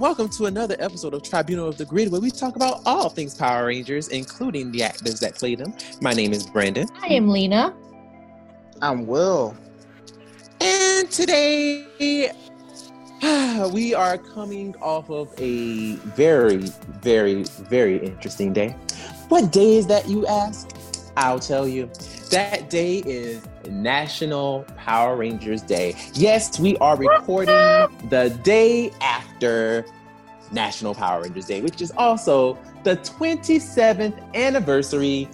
and welcome to another episode of Tribunal of the Grid, where we talk about all things Power Rangers, including the actors that play them. My name is Brandon. I am Lena. I'm Will. And today, we are coming off of a very, very, very interesting day. What day is that, you ask? I'll tell you. That day is National Power Rangers Day. Yes, we are recording the day after National Power Rangers Day, which is also the 27th anniversary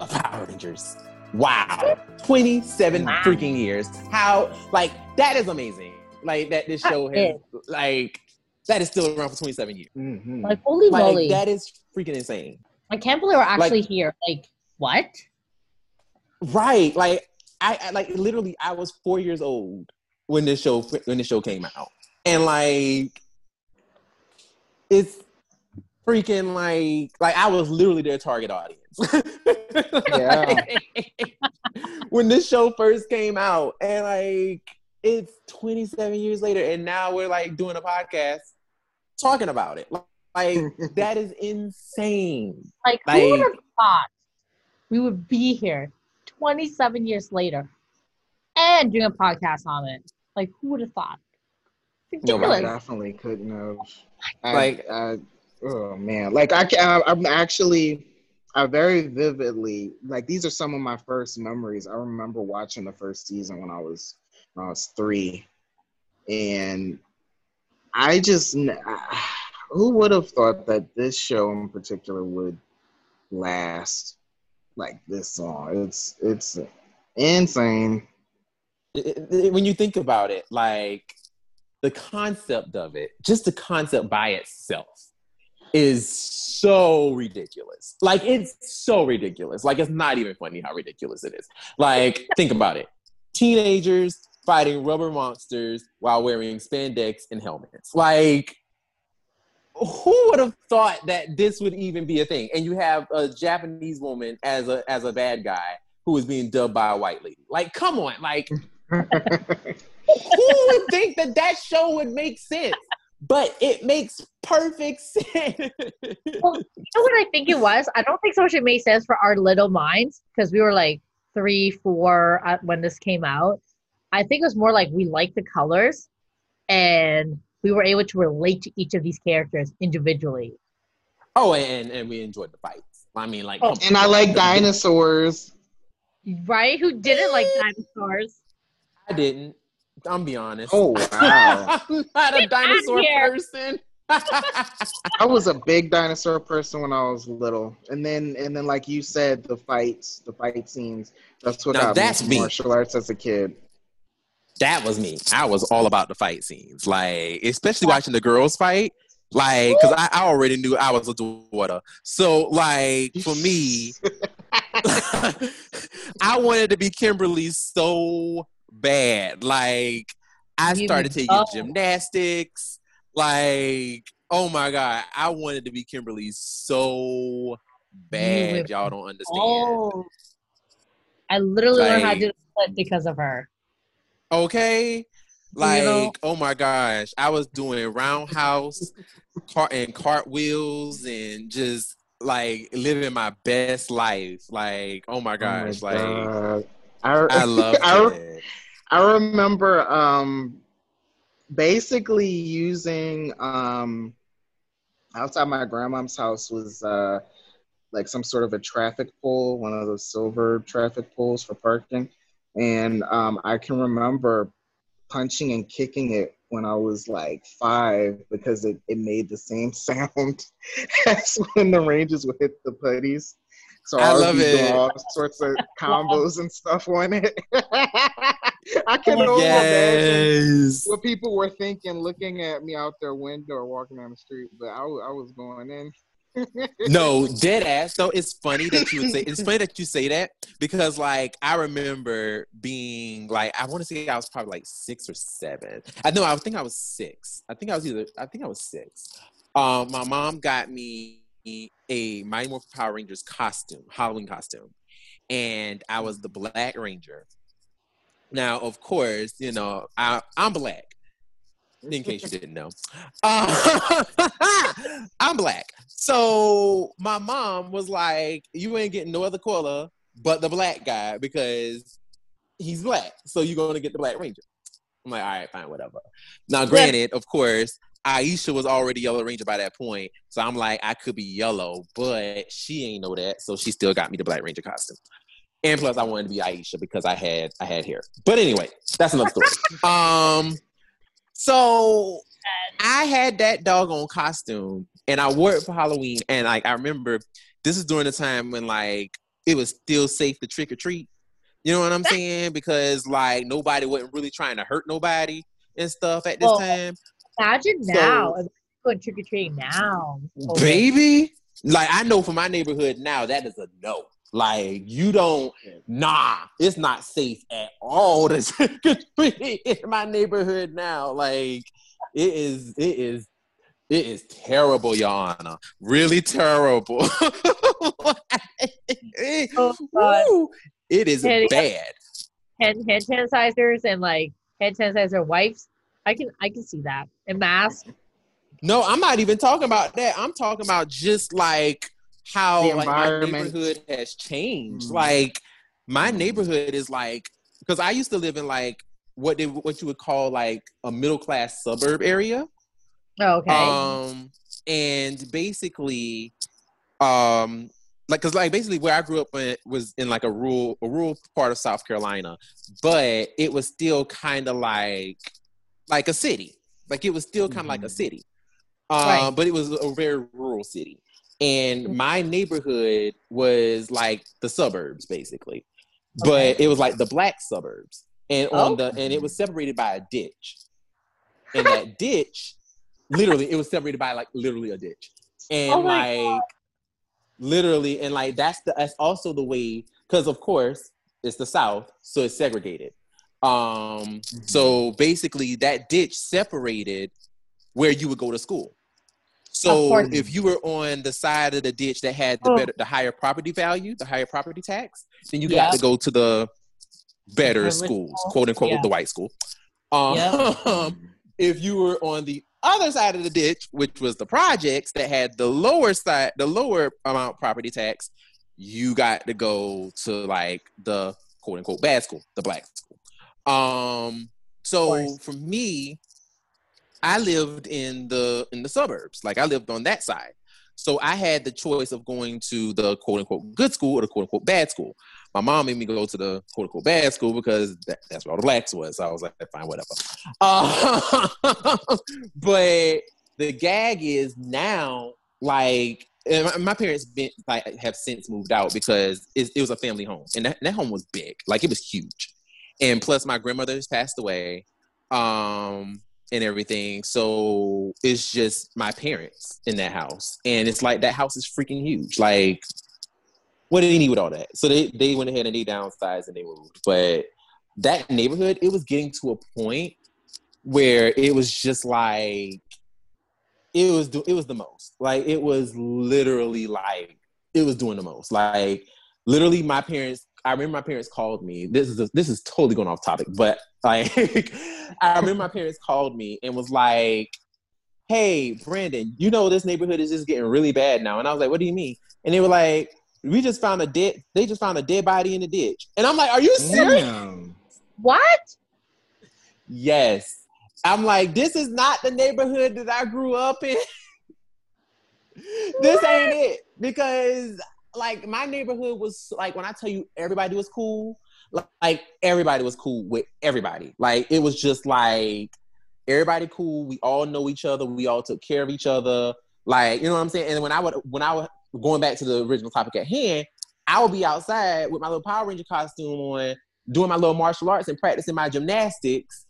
of Power Rangers. Wow. 27 Wow. freaking years. How, like, that is amazing. Like, that this show has, like, that is still around for 27 years. Mm-hmm. Like, holy Like, moly. that is freaking insane. I can't believe we're actually here. Like, what? Right. Like I, I like literally I was four years old when this show when the show came out. And like it's freaking like like I was literally their target audience. Yeah. when this show first came out and like it's 27 years later and now we're like doing a podcast talking about it. Like that is insane. Like, Like- who would have thought we would be here 27 years later and doing a podcast on it? Like, who would have thought? Nobody. I definitely couldn't have. Oh I, Like- I, oh man, like I, I, I'm actually, I very vividly like these are some of my first memories. I remember watching the first season when I was when I was three, and I just, who would have thought that this show in particular would last like this long? It's it's insane. when you think about it, like the concept of it, just the concept by itself is so ridiculous. Like it's so ridiculous. Like it's not even funny how ridiculous it is. Like think about it. Teenagers fighting rubber monsters while wearing spandex and helmets. Like who would have thought that this would even be a thing? And you have a Japanese woman as a as a bad guy who is being dubbed by a white lady. Like, come on, like who would think that that show would make sense? But it makes perfect sense. Well, you know what I think it was? I don't think so much it made sense for our little minds because we were like three, four uh, when this came out. I think it was more like we liked the colors and we were able to relate to each of these characters individually. oh, and and we enjoyed the fights. I mean, like, Oh, and I like dinosaurs. Right? Who didn't like dinosaurs? I didn't. I'm be honest. Oh wow. I'm not a Get outta dinosaur person. I was a big dinosaur person when I was little, and then and then like you said, the fights, the fight scenes. That's what Now got that's me me. martial arts as a kid. That was me. I was all about the fight scenes, like especially watching the girls fight. Like, cause I, I already knew I was a daughter, so like for me, I wanted to be Kimberly so bad. Like, I started taking know. gymnastics. Like, oh my god, I wanted to be Kimberly so bad. Y'all don't understand. Oh, I literally learned how to Like- do the split because of her. Okay. Like, know? oh my gosh, I was doing roundhouse car- and cartwheels and just like living my best life. Like, oh my gosh, Oh my like God. I, I love I, it. I remember um, basically using um, outside my grandmom's house was uh, like some sort of a traffic pole, one of those silver traffic poles for parking, and um, I can remember punching and kicking it when I was like five because it, it made the same sound as when the Rangers would hit the putties. So I I, love it. doing all sorts of combos and stuff on it. I can only imagine what people were thinking looking at me out their window or walking down the street, but I, I was going in. No, dead ass. So it's funny that you would say it's funny that you say that because like I remember being like I want to say I was probably like six or seven. I know I think I was six. I think I was either I think I was six. Um, my mom got me a Mighty Morphin Power Rangers costume, Halloween costume, and I was the Black Ranger. Now, of course, you know I, I'm black, in case you didn't know. Uh, I'm black. So my mom was like, You ain't getting no other color but the black guy because he's black. So you're going to get the Black Ranger. I'm like, All right, fine, whatever. Now, granted, of course, Aisha was already Yellow Ranger by that point. So I'm like, I could be yellow, but she ain't know that. So she still got me the Black Ranger costume. And plus I wanted to be Aisha because I had I had hair. But anyway, that's another story. um so I had that doggone costume and I wore it for Halloween. And like I remember this is during the time when like it was still safe to trick or treat. You know what I'm saying? Because like nobody wasn't really trying to hurt nobody and stuff at this well, time. Imagine so, now going trick or treating now. Baby. Like I know for my neighborhood now, that is a no. Like you don't, nah, it's not safe at all to be in my neighborhood now. Like it is, it is, it is terrible, Your Honor. Really terrible. oh, it is bad. And hand sanitizers and like hand sanitizer wipes. I can I can see that. And masks. No, I'm not even talking about that. I'm talking about just like how like my neighborhood has changed. Mm. Like my neighborhood is like because I used to live in like what they what you would call like a middle class suburb area. Oh, okay. Um, and basically, um, like because like basically where I grew up in, was in like a rural a rural part of South Carolina, but it was still kind of like like a city. Like it was still kind of mm-hmm. like a mm-hmm. city. Um, right. but it was a very rural city and my neighborhood was like the suburbs basically okay. but it was like the black suburbs and on oh. the and it was separated by a ditch and that ditch literally it was separated by like literally a ditch and oh like God. literally and like that's the that's also the way because of course it's the south so it's segregated um mm-hmm. so basically that ditch separated where you would go to school so if you were on the side of the ditch that had the oh. better, the higher property value, the higher property tax, then you got to go to the better schools, quote unquote, yeah. the white school. Um, if you were on the other side of the ditch, which was the projects that had the lower side, the lower amount property tax, you got to go to like the quote unquote bad school, the black school. Um, so for me, I lived in the in the suburbs. Like I lived on that side. So I had the choice of going to the quote unquote good school or the quote unquote bad school. My mom made me go to the quote unquote bad school because that, that's where all the blacks was. So I was like, fine, whatever. Uh, but the gag is now like my, parents been like have since moved out because it, it was a family home and that, that home was big, like it was huge. And plus, my grandmother has passed away. Um, and everything. So it's just my parents in that house. And it's like that house is freaking huge. Like, what did he need with all that? So they, they went ahead and they downsized and they moved. But that neighborhood, it was getting to a point where it was just like it was it was the most. Like it was literally like it was doing the most. Like literally my parents I remember my parents called me. This is a, this is totally going off topic, but like I remember my parents called me and was like, "Hey, Brandon, you know this neighborhood is just getting really bad now." And I was like, "What do you mean?" And they were like, "We just found a dead. They just found a dead body in the ditch." And I'm like, "Are you serious?" Damn. What? Yes. I'm like, this is not the neighborhood that I grew up in. this ain't it because like my neighborhood was like when I tell you everybody was cool, like everybody was cool with everybody. Like it was just like everybody cool. We all know each other. We all took care of each other. Like you know what I'm saying. And when I would when I was going back to the original topic at hand, I would be outside with my little Power Ranger costume on, doing my little martial arts and practicing my gymnastics.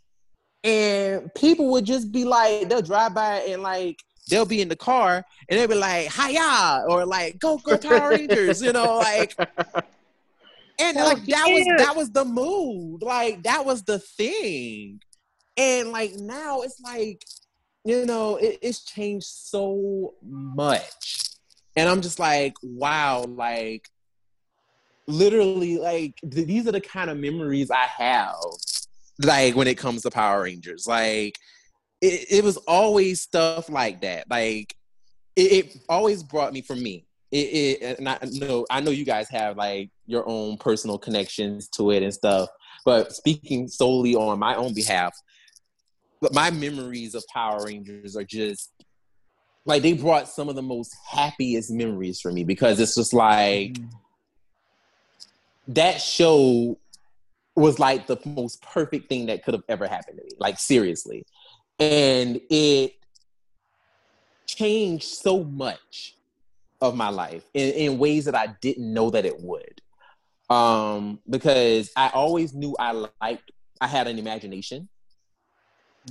And people would just be like, they'll drive by and like they'll be in the car and they'll be like, "Hiya!" or like, "Go go Power Rangers," you know, like. And oh, like that was that was the mood, like that was the thing, and like now it's like, you know, it, it's changed so much, and I'm just like, wow, like literally, like th- these are the kind of memories I have, like when it comes to Power Rangers, like it, it was always stuff like that. Like it, it always brought me from me. It, it, and I know I know you guys have like your own personal connections to it and stuff. But speaking solely on my own behalf, but my memories of Power Rangers are just like they brought some of the most happiest memories for me because it's just like mm. that show was like the most perfect thing that could have ever happened to me. Like seriously. And it changed so much of my life in, in ways that I didn't know that it would. Um, because I always knew I liked I had an imagination.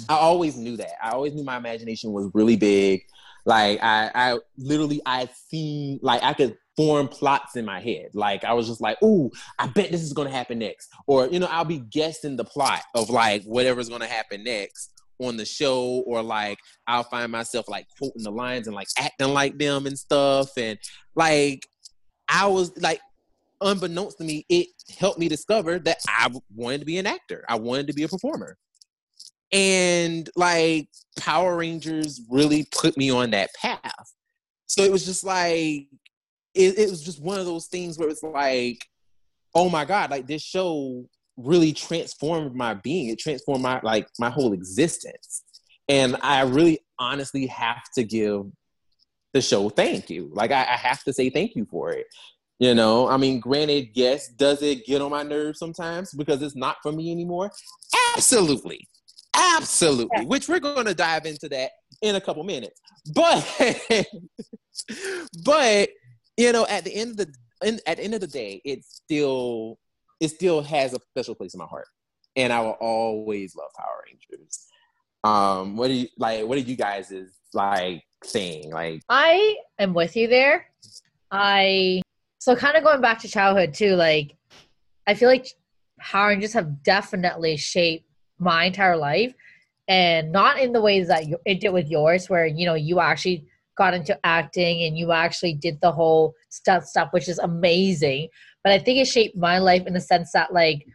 I always knew that. I always knew my imagination was really big. Like I, I literally I seen like I could form plots in my head. Like I was just like, "Ooh, I bet this is gonna happen next," or you know, I'll be guessing the plot of like whatever's gonna happen next on the show, or like I'll find myself like quoting the lines and like acting like them and stuff, and like I was like, unbeknownst to me, it helped me discover that I wanted to be an actor. I wanted to be a performer. And like Power Rangers really put me on that path. So it was just like it, it was just one of those things where it's like, oh my God, like this show really transformed my being. It transformed my like my whole existence. And I really honestly have to give the show thank you. Like I, I have to say thank you for it. You know, I mean, granted, yes, does it get on my nerves sometimes because it's not for me anymore? Absolutely. Absolutely. Which we're going to dive into that in a couple minutes. But but you know, at the end of the in, at the end of the day, it's still it still has a special place in my heart, and I will always love Power Rangers. Um, what do you like? What are you guys is like saying? Like, I am with you there. I so kind of going back to childhood too. Like, I feel like Power Rangers have definitely shaped my entire life, and not in the ways that it did with yours, where you know you actually got into acting and you actually did the whole stuff stuff which is amazing. But i think it shaped my life in the sense that like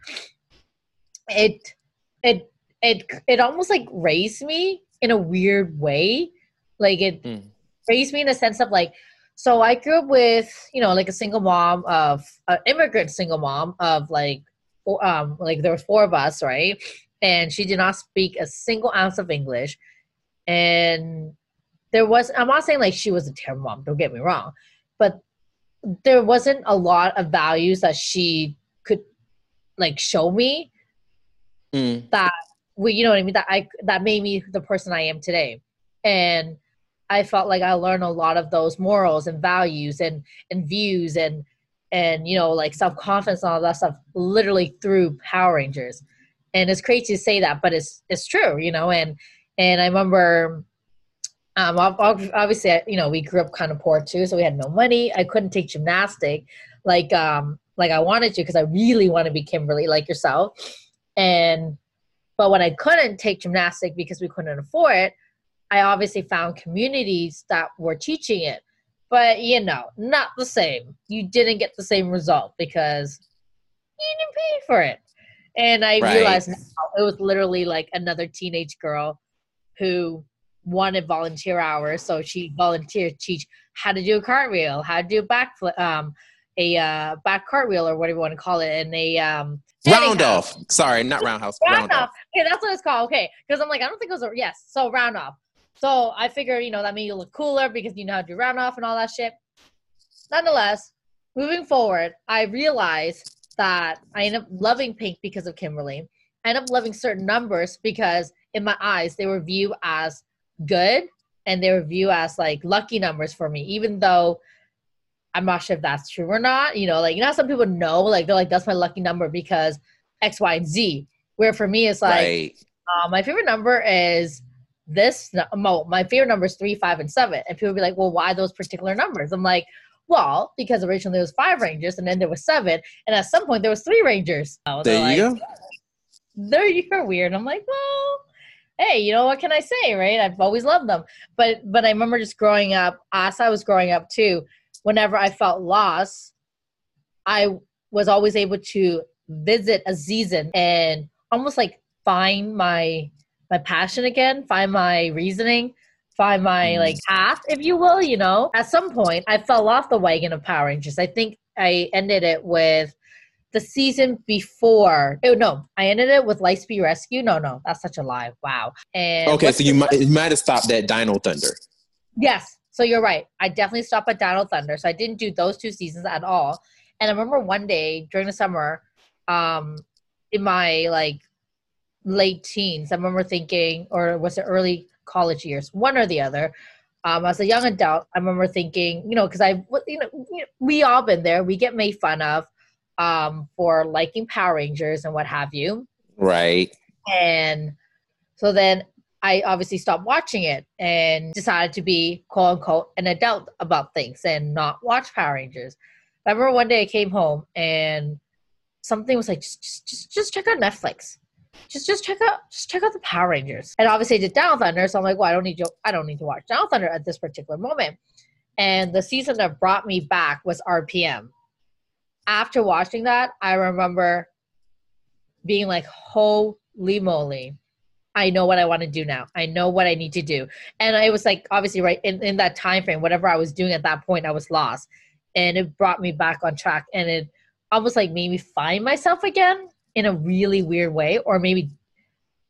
it it it it almost like raised me in a weird way. Like it mm. raised me in a sense of like so i grew up with you know like a single mom of an immigrant single mom of like um like there was four of us right? And she did not speak a single ounce of english. And there was i'm not saying like she was a terrible mom don't get me wrong but there wasn't a lot of values that she could like show me mm. that we you know what i mean that i that made me the person i am today and i felt like i learned a lot of those morals and values and and views and and you know like self-confidence and all that stuff literally through power rangers and it's crazy to say that but it's it's true you know and and i remember um, obviously, you know, we grew up kind of poor too, so we had no money. I couldn't take gymnastic like um like I wanted to because I really want to be Kimberly like yourself. And but when I couldn't take gymnastic because we couldn't afford it, I obviously found communities that were teaching it. But you know, not the same. You didn't get the same result because you didn't pay for it. And I right. realized now it was literally like another teenage girl who wanted volunteer hours, so she volunteered to teach how to do a cartwheel, how to do a back um, a uh, back cartwheel or whatever you want to call it, and a um, round off. Sorry, not roundhouse. round, round off. Okay, that's what it's called. Okay, because I'm like, I don't think it was a yes. So round off. So I figured, you know, that made you look cooler because you know how to do round off and all that shit. Nonetheless, moving forward, I realized that I end up loving pink because of Kimberly. I ended up loving certain numbers because in my eyes they were viewed as good and they were viewed as like lucky numbers for me, even though I'm not sure if that's true or not. You know, like you know, some people know, like they're like, that's my lucky number because X, Y, and Z. Where for me, it's like right. uh, my favorite number is this. No, my favorite number is three, five, and seven. And people be like, well, why those particular numbers? I'm like, well, because originally there was five rangers and then there was seven, and at some point there was three rangers. So there you like, go. There you're weird. I'm like, well, hey, you know what can I say, right? I've always loved them. But but I remember just growing up, as I was growing up too, whenever I felt lost, I was always able to visit a season and almost like find my my passion again, find my reasoning, find my Mm. like path, if you will. You know, at some point, I fell off the wagon of Power Rangers. I think I ended it with the season before. Oh no, I ended it with Lightspeed Rescue. No, no, that's such a lie. Wow. And Okay, so you might you might have stopped at Dino Thunder. Yes. So you're right. I definitely stopped at Dino Thunder. So I didn't do those two seasons at all. And I remember one day during the summer, um, in my like late teens, I remember thinking, or was it early college years, one or the other. Um, as a young adult, I remember thinking, you know, because I, you know, we all been there. We get made fun of um, for liking Power Rangers and what have you. Right. And so then I obviously stopped watching it and decided to be quote unquote an adult about things and not watch Power Rangers. I remember one day I came home and something was like, just just just, just check out Netflix. Just just check out just check out the Power Rangers. And obviously I did Dino Thunder, so I'm like, well, I don't need to I don't need to watch Dino Thunder at this particular moment. And the season that brought me back was RPM. After watching that, I remember being like, holy moly. I know what I want to do now. I know what I need to do. And it was like obviously right in, in that time frame, whatever I was doing at that point, I was lost. And it brought me back on track and it almost like made me find myself again in a really weird way. Or maybe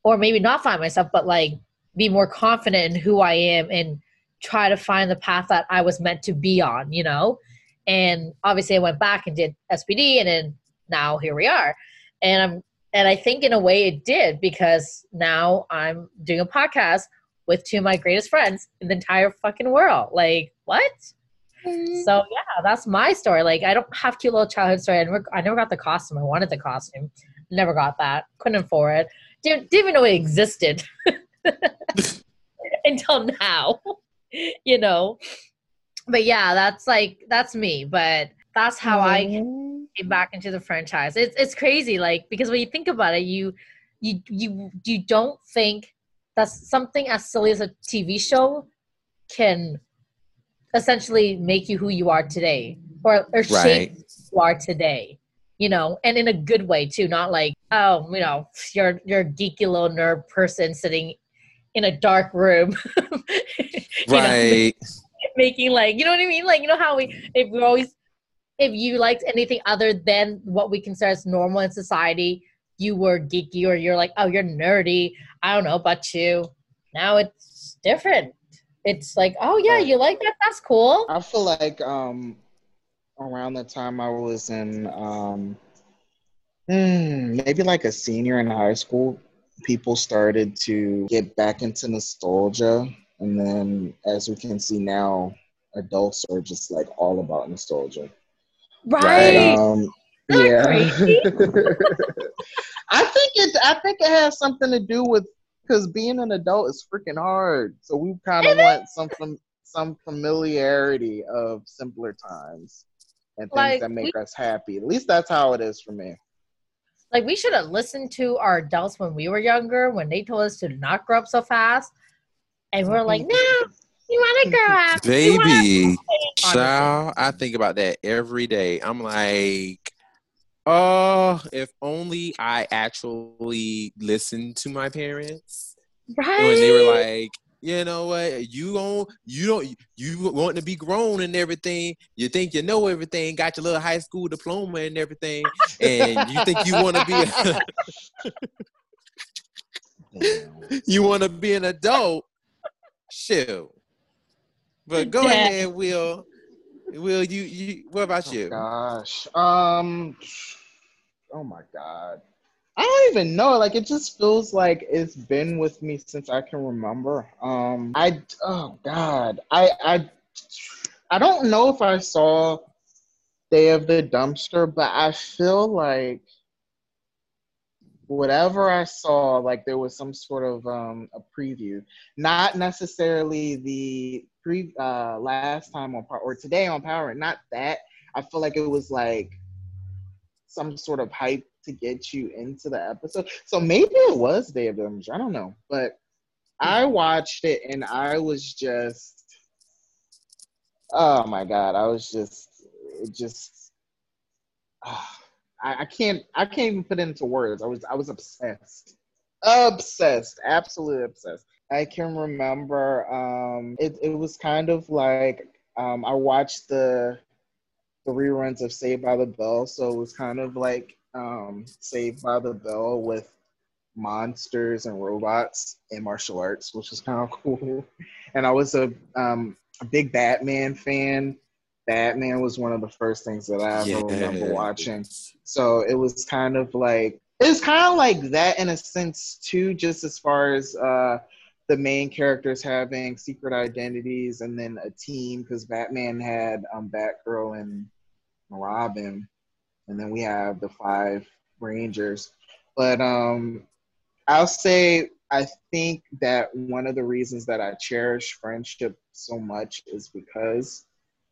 or maybe not find myself, but like be more confident in who I am and try to find the path that I was meant to be on, you know? And obviously I went back and did SPD and then now here we are. And I'm and I think in a way it did because now I'm doing a podcast with two of my greatest friends in the entire fucking world. Like, what? Mm-hmm. So yeah, that's my story. Like, I don't have cute little childhood story. I never, I never got the costume. I wanted the costume, never got that. Couldn't afford it. Didn't, didn't even know it existed until now. you know. But yeah, that's like that's me. But that's how I came back into the franchise. It's it's crazy, like because when you think about it, you you you you don't think that something as silly as a TV show can essentially make you who you are today, or or shape Right. who you are today. You know, and in a good way too, not like oh, you know, you're you're a geeky little nerd person sitting in a dark room, you know, Right. making like you know what I mean? Like you know how we if we always if you liked anything other than what we consider as normal in society, you were geeky or you're like, oh, you're nerdy. I don't know about you. Now it's different. It's like, oh yeah, you like that? That's cool. I feel like um around the time I was in um hmm, maybe like a senior in high school, people started to get back into nostalgia. And then as we can see now, adults are just like all about nostalgia. Right. Um, yeah. I think it I think it has something to do with because being an adult is freaking hard. So we kind of want some some familiarity of simpler times and things Like, that make we- us happy. At least that's how it is for me. like we should have listened to our adults when we were younger, when they told us to not grow up so fast. And we're like, mm-hmm. no, you want to grow mm-hmm. up. Baby, Honestly. child, I think about that every day. I'm like, oh, if only I actually listened to my parents Right. when they were like, you know what, you gon' you don't you want to be grown and everything. You think you know everything, got your little high school diploma and everything, and you think you want to be a, you want to be an adult. Shoot. But go Yeah. ahead, Will. Will you you what about Oh, you? gosh. Um. Oh my god. I don't even know. Like it just feels like it's been with me since I can remember. Um. I. Oh god. I. I. I don't know if I saw Day of the Dumpster, but I feel like whatever I saw, like there was some sort of um, a preview, not necessarily the pre uh, last time on Power or today on Power, not that. I feel like it was like some sort of hype to get you into the episode. So maybe it was Day of the Dumpster. I don't know, but I watched it and I was just, oh my god, I was just, it just. ah, I, I can't I can't even put it into words. I was I was obsessed. obsessed, absolutely obsessed. I can remember um, it, it was kind of like um, I watched the the reruns of Saved by the Bell, so it was kind of like um, Saved by the Bell with monsters and robots and martial arts, which was kind of cool. And I was a, um, a big Batman fan. Batman was one of the first things that I ever remember watching. So it was kind of like it was kind of like that in a sense too, just as far as uh, the main characters having secret identities and then a team because Batman had um, Batgirl and Robin, and then we have the five Rangers. But um, I'll say I think that one of the reasons that I cherish friendship so much is because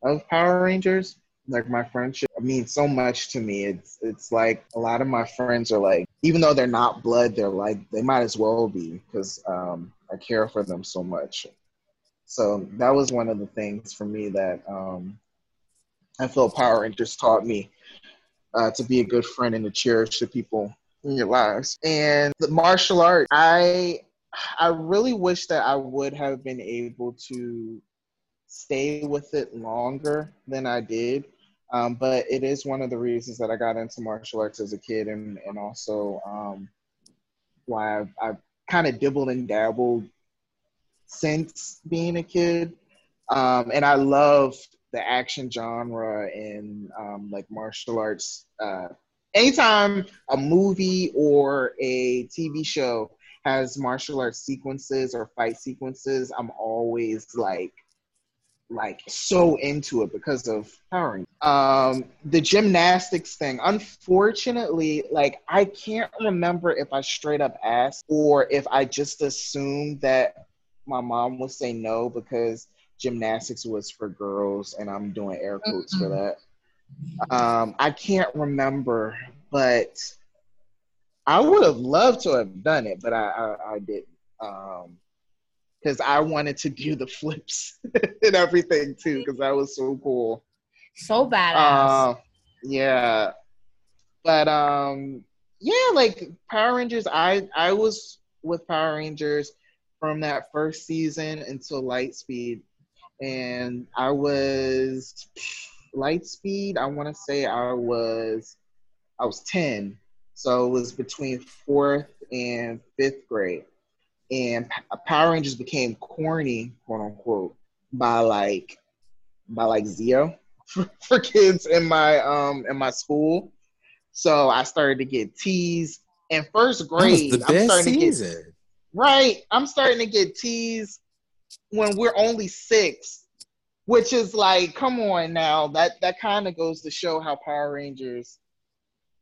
of Power Rangers. Like my friendship means so much to me. It's it's like a lot of my friends are like, even though they're not blood, they're like they might as well be because um, I care for them so much. So that was one of the things for me that um, I feel Power Rangers taught me uh, to be a good friend and to cherish the people in your lives. And the martial art, I I really wish that I would have been able to stay with it longer than I did. Um, but it is one of the reasons that I got into martial arts as a kid, and and also um, why I've, I've kind of dibbled and dabbled since being a kid. Um, and I love the action genre and um, like martial arts uh, anytime a movie or a TV show has martial arts sequences or fight sequences, I'm always like like so into it because of powering. Um, the gymnastics thing, unfortunately, like I can't remember if I straight up asked or if I just assumed that my mom would say no because gymnastics was for girls, and I'm doing air quotes mm-hmm. for that. Um, I can't remember, but I would have loved to have done it, but I I, I didn't. Um, because I wanted to do the flips and everything too, because that was so cool. So badass. Uh, yeah, but um, yeah, like Power Rangers. I I was with Power Rangers from that first season until Lightspeed, and I was Lightspeed, I want to say I was I was 10. So it was between fourth and fifth grade. And Power Rangers became corny, quote unquote, by like by like Zeo for, for kids in my um in my school. So I started to get teased. In first grade, the best I'm starting season. to get right. I'm starting to get teased when we're only six which is like, come on now. That that kind of goes to show how Power Rangers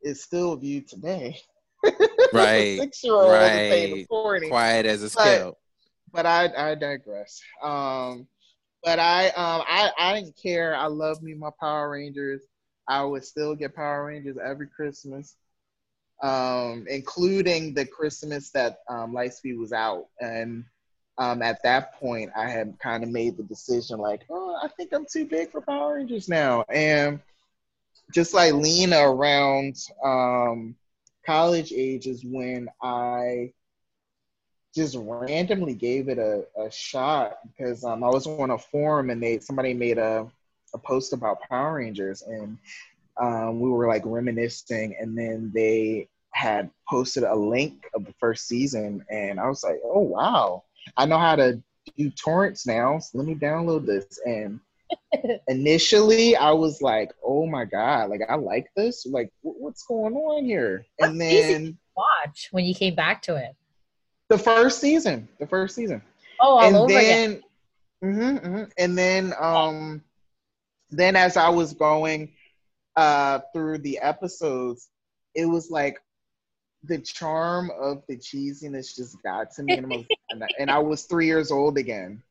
is still viewed today. Right. Six year old right. Quiet as a scale. But, but I I digress. Um, but I um I I didn't care. I love me my Power Rangers. I would still get Power Rangers every Christmas, um, including the Christmas that um, Lightspeed was out, and um, at that point, I had kind of made the decision like, oh, I think I'm too big for Power Rangers now. And just like Lena around um, college age is when I just randomly gave it a, a shot because um, I was on a forum and they somebody made a, a post about Power Rangers and um, we were like reminiscing and then they had posted a link of the first season and I was like, oh wow I know how to do torrents now. So let me download this. And initially, I was like, "Oh my god! Like I like this. Like what's going on here?" And then watch when you came back to it. The first season. The first season. Oh, all and over then, again. Mm-hmm, mm-hmm. And then, um, then as I was going uh through the episodes, it was like, the charm of the cheesiness just got to me, and, was, and I was three years old again,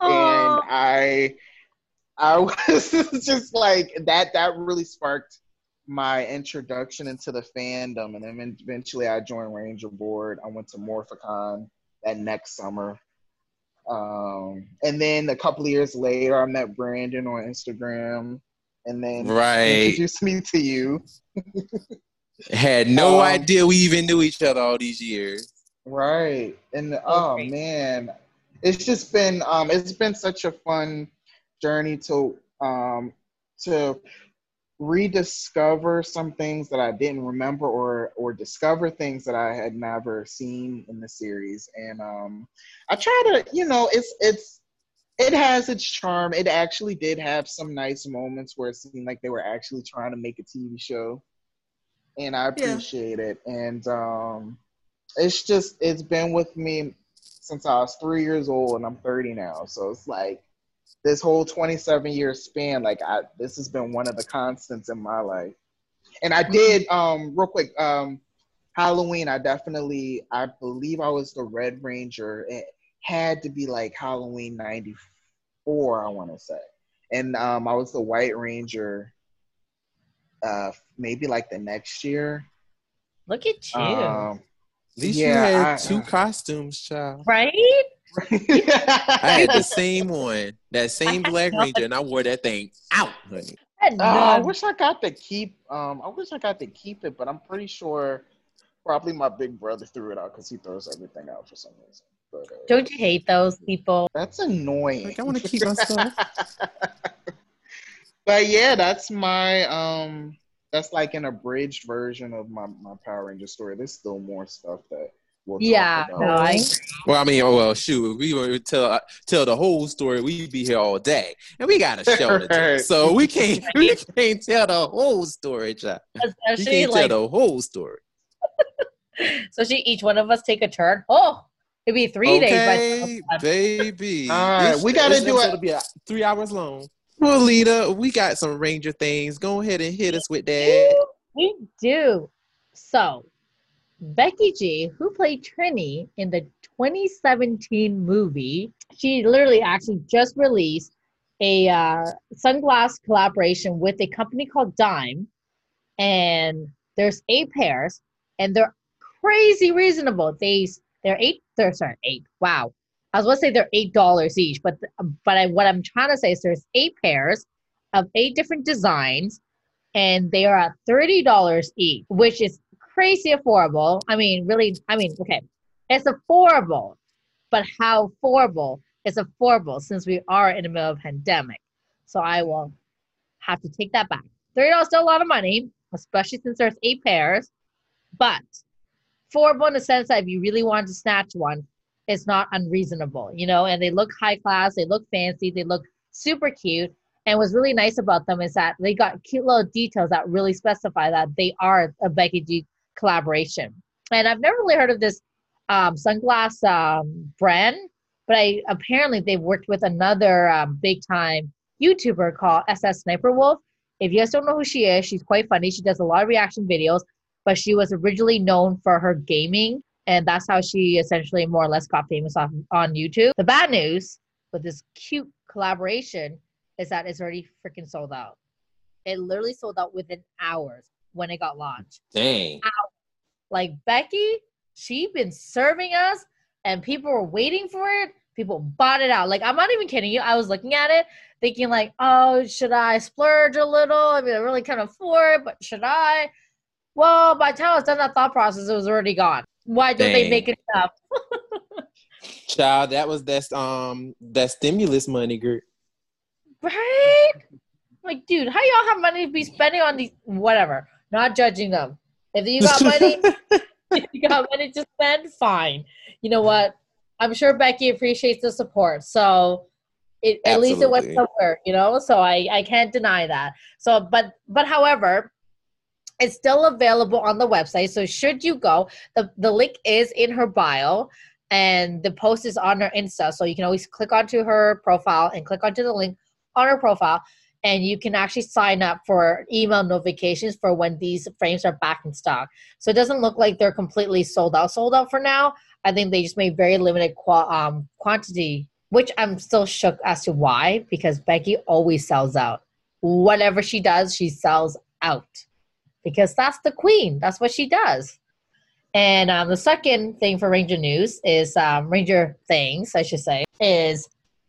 Aww. and I, I was just like that. That really sparked my introduction into the fandom, and then eventually I joined Ranger Board. I went to Morphicon that next summer. Um, and then a couple of years later, I met Brandon on Instagram, and then right. introduced me to you. Had no um, idea we even knew each other all these years. Right. And oh great. man, it's just been um it's been such a fun journey to um to rediscover some things that I didn't remember or or discover things that I had never seen in the series. And um I try to, you know, it's it's it has its charm. It actually did have some nice moments where it seemed like they were actually trying to make a TV show. And I Yeah. appreciate it. And um it's just it's been with me since I was three years old and I'm 30 now. So it's like this whole 27 year span, like I this has been one of the constants in my life. And I did um real quick, um Halloween, I definitely I believe I was the Red Ranger. It had to be like Halloween 94, I want to say. And um I was the White Ranger uh maybe like the next year. Look at you. Um At least Yeah, you had I- two costumes, child. right? I had the same one, that same Black. Ranger, and I wore that thing out, honey. I had Oh, I wish I got to keep. Um, I wish I got to keep it, but I'm pretty sure probably my big brother threw it out because he throws everything out for some reason. But uh, Don't you hate those people? that's annoying. Like, I want to keep my stuff. but yeah, that's my um. That's like an abridged version of my my Power Ranger story. There's still more stuff that we'll Yeah, no. I Well, I mean, oh well, shoot. If we were to tell tell the whole story, we'd be here all day, and we got a show to do, so we can't we can't tell the whole story, child. We can't like tell the whole story. especially each one of us take a turn. Oh, it'd be three days by Okay, baby. All right, This- we gotta do it. episode will Be three hours long. Well, Lita, we got some Ranger things. Go ahead and hit us with that. We do. So, Becky G, who played Trini in the 2017 movie, she literally actually just released a uh, sunglass collaboration with a company called Dime, and there's eight pairs, and they're crazy reasonable. They they're eight. They're sorry, eight. Wow. I was going to say they're eight dollars each, but but I, what I'm trying to say is there's eight pairs of eight different designs and they are at thirty dollars each, which is crazy affordable. I mean, really, I mean, okay, it's affordable, but how affordable? It's affordable since we are in the middle of pandemic. So I will have to take that back. Thirty dollars still a lot of money, especially since there's eight pairs, but affordable in the sense that if you really want to snatch one, it's not unreasonable, you know. And they look high class, they look fancy, they look super cute. And what's really nice about them is that they got cute little details that really specify that they are a Becky G collaboration. And I've never really heard of this um, sunglass um, brand, but I apparently they've worked with another um, big time YouTuber called SSSniperWolf. If you guys don't know who she is, she's quite funny. She does a lot of reaction videos, but she was originally known for her gaming, and that's how she essentially more or less got famous on, on YouTube. The bad news with this cute collaboration is that it's already freaking sold out. It literally sold out within hours when it got launched. Dang. Like Becky, she been serving us and people were waiting for it. People bought it out. Like I'm not even kidding you. I was looking at it thinking like, oh, should I splurge a little? I mean, I really can't afford it, but should I? Well, by the time I was done that thought process, it was already gone. Why don't they make it up? Child, that was that um that stimulus money, girl. Right? Like, dude, how y'all have money to be spending on these? Whatever. Not judging them. If you got money, if you got money to spend, fine. You know what? I'm sure Becky appreciates the support. So it, at least it went somewhere, you know? So I, I can't deny that. So, but, but however, it's still available on the website. So should you go, the, the link is in her bio and the post is on her Insta. So you can always click onto her profile and click onto the link on her profile and you can actually sign up for email notifications for when these frames are back in stock. So it doesn't look like they're completely sold out, sold out for now. I think they just made very limited qua- um, quantity, which I'm still shook as to why, because Becky always sells out. Whatever she does, she sells out because that's the queen. That's what she does. And um, the second thing for Ranger News is um, Ranger things, I should say, is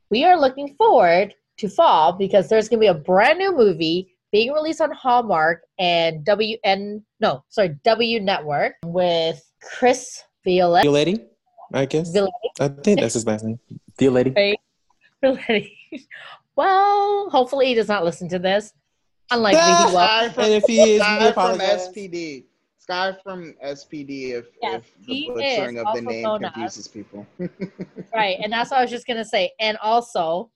we are looking forward to fall because there's going to be a brand new movie being released on Hallmark and WN no sorry W Network with Chris Violette. Violetti, I guess. Violet. I think that's his last name. Violetti. Right. Violetti. well, hopefully he does not listen to this. Unlikely he ah, will. Sky from, And if he is, we Sky from. SPD. Sky from SPD. If, Yes, if the he butchering of the name known as- confuses people. Right. And that's what I was just going to say. And also,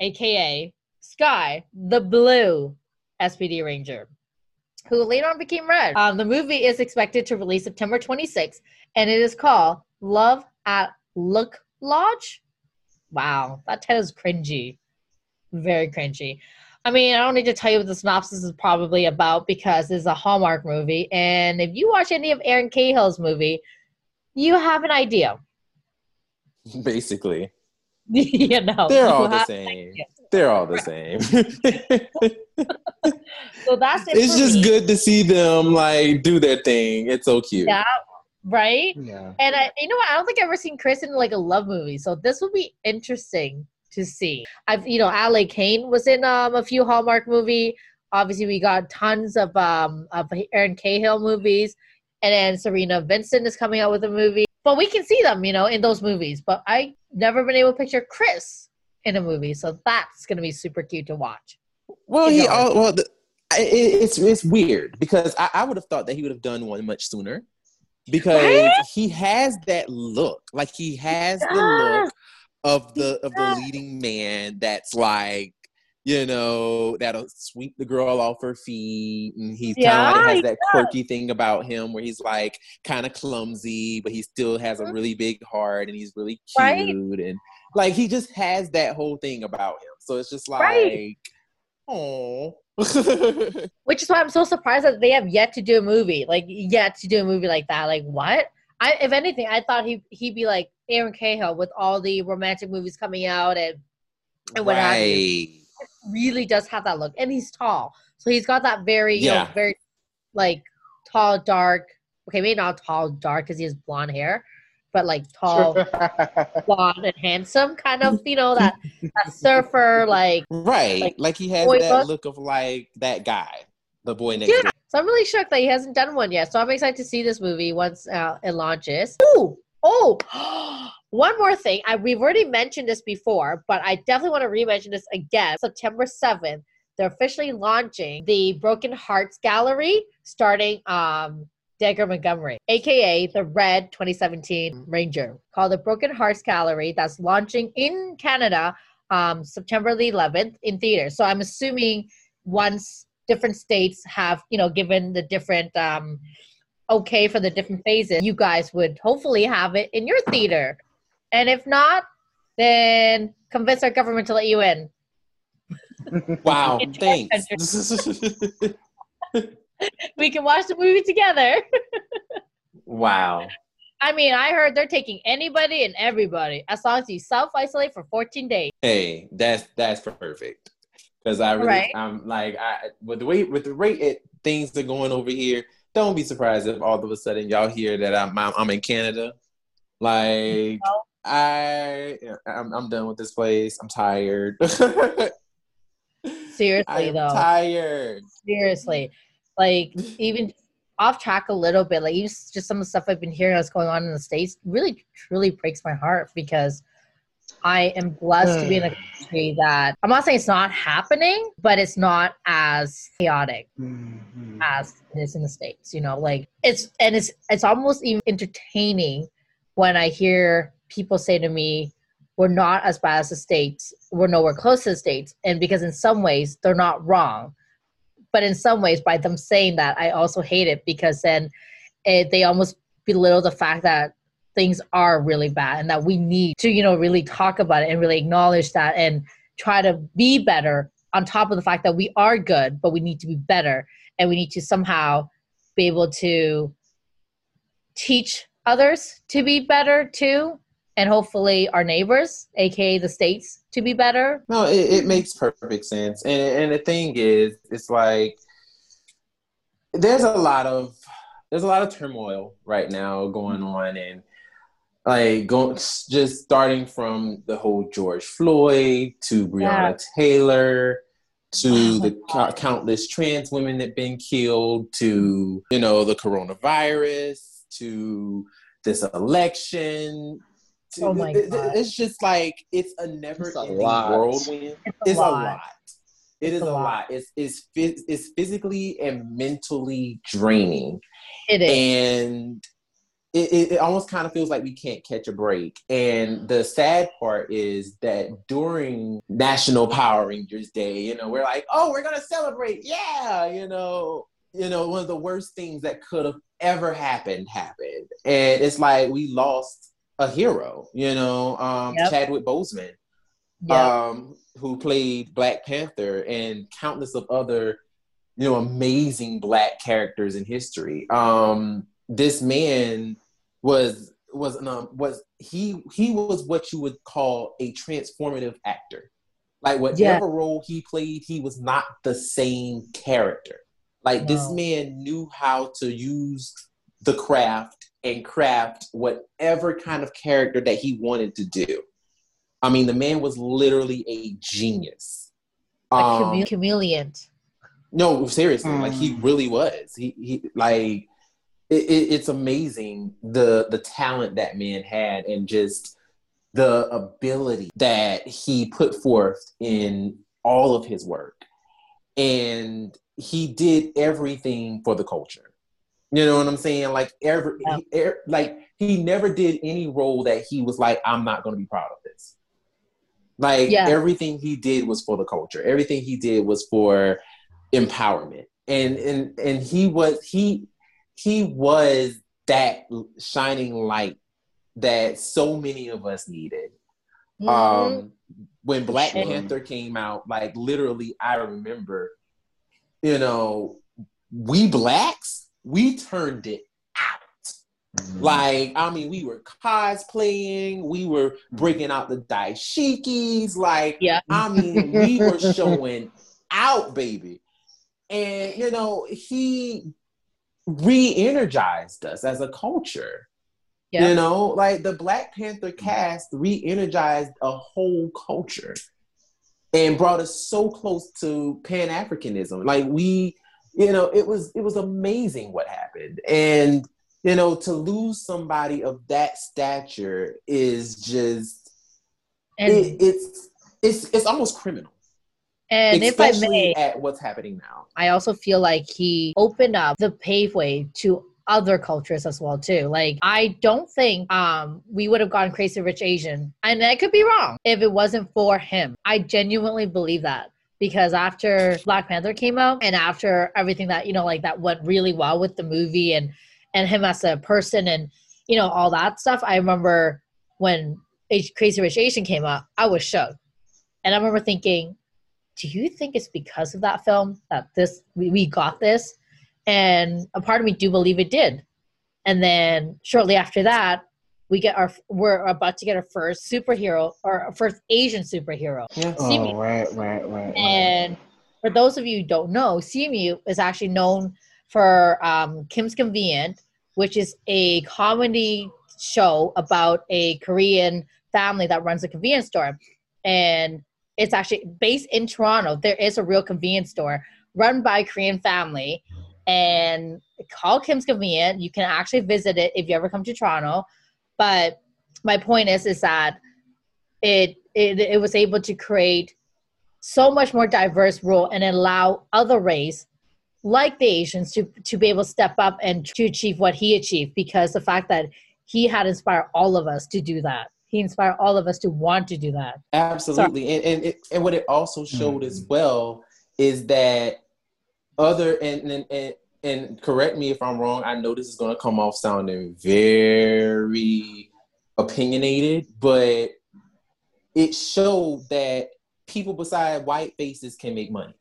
AKA Sky, the blue SPD Ranger, who later on became red. Um, the movie is expected to release September 26th, and it is called Love at Look Lodge. Wow, that title is cringy. Very cringy. I mean, I don't need to tell you what the synopsis is probably about because it's a Hallmark movie. And if you watch any of Erin Cahill's movie, you have an idea. Basically, you know, they're all the same. They're all the same. So that's it it's just me. good to see them like do their thing. It's so cute. Yeah, right. yeah. And I, you know what? I don't think I've ever seen Chris in like a love movie, so this will be interesting to see. I've, you know, Ale Kane was in um a few Hallmark movie. Obviously, we got tons of um of Erin Cahill movies, and then Serena Vincent is coming out with a movie. But we can see them, you know, in those movies. But I never been able to picture Chris in a movie, so that's gonna be super cute to watch. Well, he all well. The, it, it's it's weird because I, I would have thought that he would have done one much sooner because Right? he has that look. Like he has the look of the of the leading man that's like you know that'll sweep the girl off her feet and he kind of like has that quirky thing about him where he's like kind of clumsy but he still has a Mhm. really big heart and he's really cute Right. and like he just has that whole thing about him so it's just like Right. oh Which is why I'm so surprised that they have yet to do a movie, like yet to do a movie like that. Like what? I, if anything, I thought he he'd be like Erin Cahill with all the romantic movies coming out, and And what have you. Right really does have that look. And he's tall, so he's got that very, you know, very like tall, dark. Okay, maybe not tall, dark because he has blonde hair, but like tall, blonde, and handsome, kind of, you know, that that surfer like right Like, like, he has boy that look. look of like that guy the boy next Yeah. door So I'm really shocked that he hasn't done one yet. So I'm excited to see this movie once uh, it launches. Ooh, oh, one more thing. I, we've already mentioned this before, but I definitely want to re-mention this again. September 7th, they're officially launching the Broken Hearts Gallery, starting um, Dacre Montgomery, aka the Red 2017 Ranger, called the Broken Hearts Gallery. That's launching in Canada um, September the 11th in theaters. So I'm assuming once different states have you know given the different um okay for the different phases you guys would hopefully have it in your theater. And if not then convince our government to let you in. Wow thanks. we can watch the movie together. Wow. I mean i heard they're taking anybody and everybody. As long as you self-isolate for 14 days. Hey, that's that's perfect. Because I really, Right. I'm like, I with the way with the rate it, things are going over here. Don't be surprised if all of a sudden y'all hear that I'm I'm, I'm in Canada. Like No. I, I'm, I'm done with this place. I'm tired. seriously I'm though tired. seriously like even off track a little bit like even just some of the stuff i've been hearing that's going on in the states really truly breaks my heart because i am blessed to be in a country that i'm not saying it's not happening but it's not as chaotic Mhm. as it is in the states you know like it's and it's it's almost even entertaining when i hear people say to me we're not as bad as the states. We're nowhere close to the states. And because in some ways they're not wrong. But in some ways by them saying that i also hate it because then it, they almost belittle the fact that things are really bad and that we need to you know really talk about it and really acknowledge that and try to be better on top of the fact that we are good but we need to be better and we need to somehow be able to teach others to be better too and hopefully our neighbors aka the states to be better No, it, it makes perfect sense. And and the thing is, it's like there's a lot of there's a lot of turmoil right now going on and like going just starting from the whole George Floyd to Breonna Taylor to Oh the co- countless trans women that been killed to you know the coronavirus to this election. Oh my It- it- God. It's just like it's a never It's a ending lot. whirlwind. It's a It's a lot. lot. It It's is a a lot. lot. It's it's phys- it's physically and mentally draining, It is. and it, it, it almost kind of feels like we can't catch a break. And the sad part is that during National Power Rangers Day, you know, we're like, oh, we're gonna celebrate, yeah, you know, you know, one of the worst things that could have ever happened happened, and it's like we lost a hero, you know, um, Yep. Chadwick Boseman yeah. um, who played Black Panther and countless of other, you know, amazing Black characters in history. Um, this man was was um, was he he was what you would call a transformative actor. Like whatever role he played, he was not the same character. Like this man knew how to use the craft and craft whatever kind of character that he wanted to do. I mean, the man was literally a genius. a Um, chame- chameleon. no, seriously, like he Mm. really was. He he like it, it, it's amazing the the talent that man had and just the ability that he put forth in all of his work. And he did everything for the culture. You know what I'm saying? Like every Yeah. he- er- like he never did any role that he was like, I'm not going to be proud of this. Like Yeah. everything he did was for the culture. Everything he did was for empowerment. And and and he was he he was that shining light that so many of us needed. Mhm. Um, when Black Sure. Panther came out, like literally, I remember, you know, we blacks, we turned it out. Like, I mean, we were cosplaying, we were breaking out the dashikis. Like, Yeah. I mean, we were showing out, baby. And, you know, he re energized us as a culture. Yeah. You know, like the Black Panther cast re energized a whole culture and brought us so close to Pan Africanism. Like, we, you know, it was it was amazing what happened. And you know, to lose somebody of that stature is just and it, it's it's it's almost criminal. And if I especially may, at what's happening now. I also feel like he opened up the paveway to other cultures as well too. Like I don't think um we would have gone crazy rich Asian, and I could be wrong if it wasn't for him. I genuinely believe that because after Black Panther came out and after everything that you know like that went really well with the movie and and him as a person and you know all that stuff. I remember when H- Crazy Rich Asian came out, I was shook, and I remember thinking do you think it's because of that film that this we, we got this and a part of me do believe it did and then shortly after that we get our we're about to get our first superhero or our first asian superhero Yeah. Simu. Oh, right, right, right. right. and for those of you who don't know Simu is actually known for um, Kim's Convenience which is a comedy show about a korean family that runs a convenience store and it's actually based in Toronto. There is a real convenience store run by a Korean family, and called Kim's Convenience. You can actually visit it if you ever come to Toronto. But my point is, is that it it, it was able to create so much more diverse role and allow other race like the Asians to to be able to step up and to achieve what he achieved because the fact that he had inspired all of us to do that. He inspired all of us to want to do that. Absolutely, and and it, and what it also showed as mm-hmm. well is that other and and and, and correct me if I'm wrong. I know this is going to come off sounding very opinionated, but it showed that people beside white faces can make money.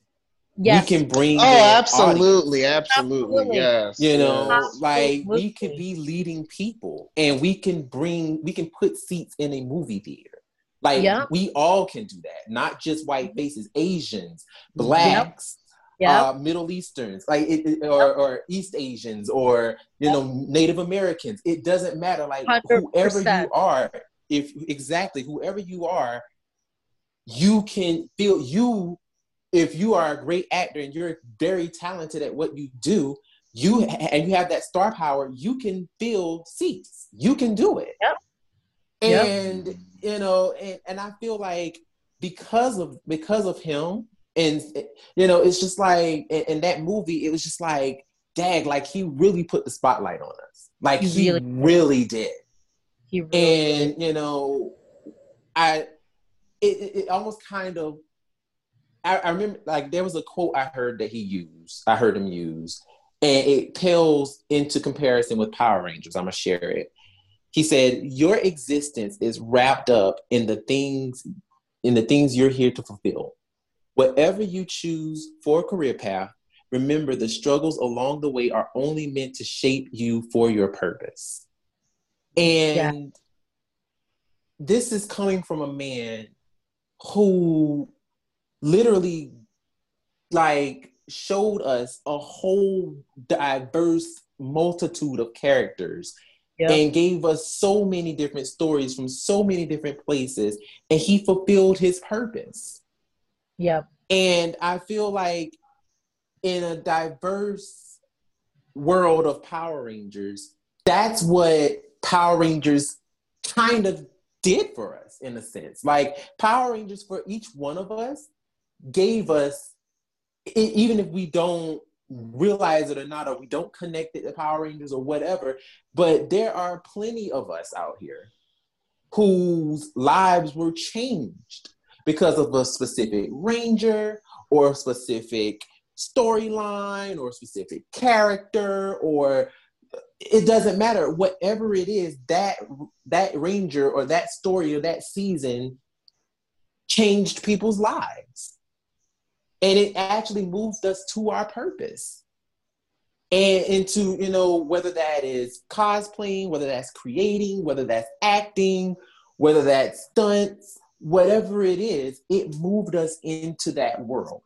Yes. We can bring Oh, absolutely, absolutely, Absolutely. yes. You know, yes. like we could be leading people and we can bring, we can put seats in a movie theater. Like Yeah. we all can do that, not just white faces, Asians, blacks, yeah. uh, Middle Easterns, like it, it- or, or East Asians, or you know Native Americans. It doesn't matter. Like whoever 100%. you are, if exactly whoever you are, you can feel you. If you are a great actor and you're very talented at what you do, you and you have that star power, you can fill seats. You can do it. Yep. And yep. you know, and, and I feel like because of because of him, and you know, it's just like in, in that movie, it was just like, dag, like he really put the spotlight on us. Like he, he really, really did. He really and did. you know, I it, it almost kind of I, I, remember like there was a quote I heard that he used. I heard him use, and it pales into comparison with Power Rangers. I'm gonna share it. He said, "Your existence is wrapped up in the things in the things you're here to fulfill. Whatever you choose for a career path, remember the struggles along the way are only meant to shape you for your purpose." And yeah. this is coming from a man who literally like showed us a whole diverse multitude of characters yep. and gave us so many different stories from so many different places and he fulfilled his purpose. Yep and i feel like in a diverse world of power rangers that's what power rangers kind of did for us in a sense. Like power rangers for each one of us gave us, even if we don't realize it or not, or we don't connect it to Power Rangers or whatever, but there are plenty of us out here whose lives were changed because of a specific ranger or a specific storyline or a specific character or it doesn't matter. Whatever it is that that ranger or that story or that season changed people's lives and it actually moved us to our purpose. And into you know whether that is cosplaying whether that's creating whether that's acting whether that's stunts whatever it is it moved us into that world.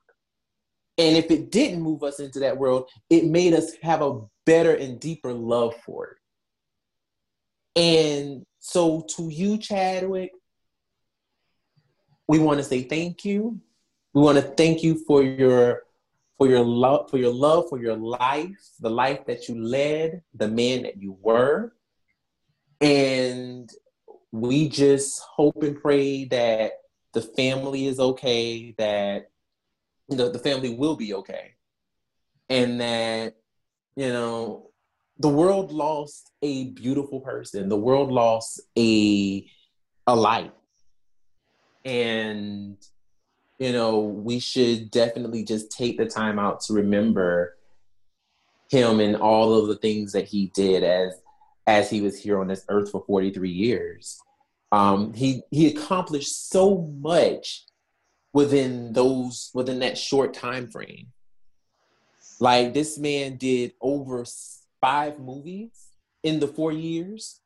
And if it didn't move us into that world it made us have a better and deeper love for it. And so to you chadwick we want to say thank you we want to thank you for your for your love for your love for your life, the life that you led, the man that you were. And we just hope and pray that the family is okay, that you know the family will be okay. And that, you know, the world lost a beautiful person. The world lost a a life. And you know, we should definitely just take the time out to remember him and all of the things that he did as as he was here on this earth for 43 years. Um, he he accomplished so much within those within that short time frame. Like this man did over five movies in the four years.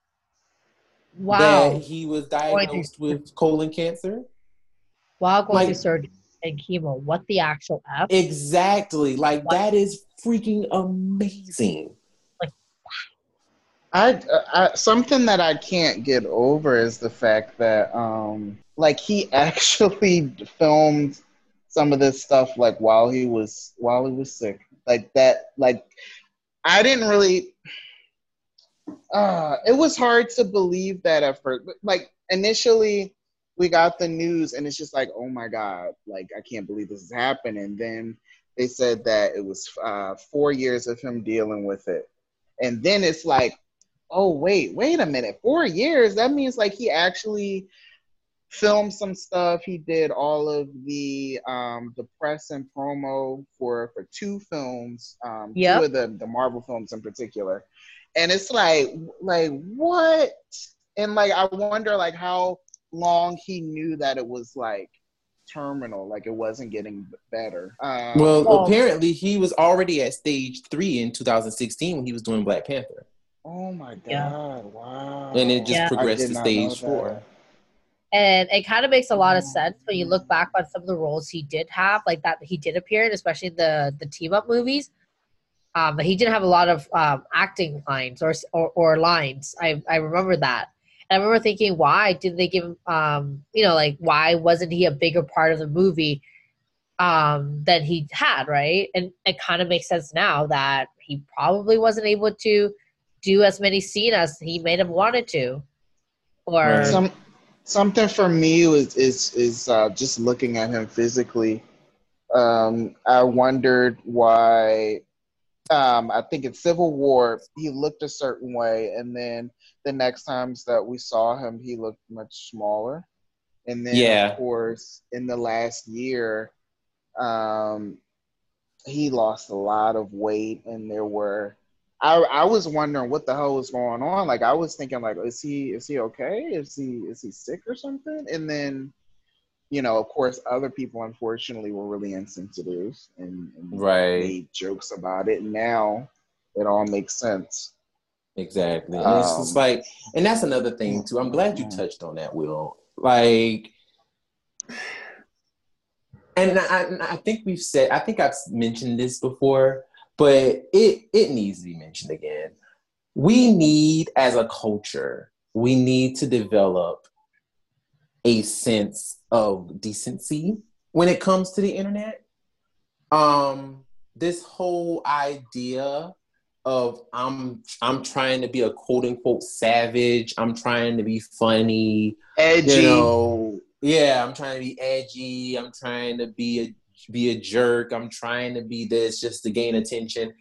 Wow. That he was diagnosed with colon cancer while going like, through surgery and chemo. What the actual F? Exactly. Like what? that is freaking amazing. Like I, I something that I can't get over is the fact that um like he actually filmed some of this stuff like while he was while he was sick. Like that like I didn't really uh it was hard to believe that at first. Like initially we got the news and it's just like, oh my God, like I can't believe this is happening. And then they said that it was uh, four years of him dealing with it. And then it's like, oh wait, wait a minute, four years? That means like he actually filmed some stuff. He did all of the um, the press and promo for for two films, um, yep. two of the the Marvel films in particular. And it's like, like what? And like I wonder like how long he knew that it was like terminal, like it wasn't getting better. Um, well, well, apparently he was already at stage three in 2016 when he was doing Black Panther. Oh my god! Yeah. Wow! And it just yeah. progressed to stage four. And it kind of makes a lot of sense when you look back on some of the roles he did have, like that he did appear in, especially the the team up movies. Um, but he didn't have a lot of um, acting lines or, or, or lines. I I remember that. I remember thinking, why did they give him, um, you know, like, why wasn't he a bigger part of the movie um, than he had, right? And it kind of makes sense now that he probably wasn't able to do as many scenes as he may have wanted to. Or Some something for me was is is uh, just looking at him physically. Um, I wondered why. Um, I think in Civil War he looked a certain way, and then the next times that we saw him, he looked much smaller. And then, Yeah. of course, in the last year, um, he lost a lot of weight, and there were. I, I was wondering what the hell was going on. Like I was thinking, like, is he is he okay? Is he is he sick or something? And then, you know, of course, other people unfortunately were really insensitive and, and Right. made jokes about it. Now it all makes sense. Exactly. And it's just Um, like, and that's another thing too. I'm glad you touched on that, Will. Like, and I, I think we've said, I think I've mentioned this before, but it it needs to be mentioned again. We need, as a culture, we need to develop a sense of decency when it comes to the internet. Um, this whole idea of I'm I'm trying to be a quote unquote savage. I'm trying to be funny. Edgy. You know, yeah, I'm trying to be edgy. I'm trying to be a be a jerk. I'm trying to be this just to gain attention.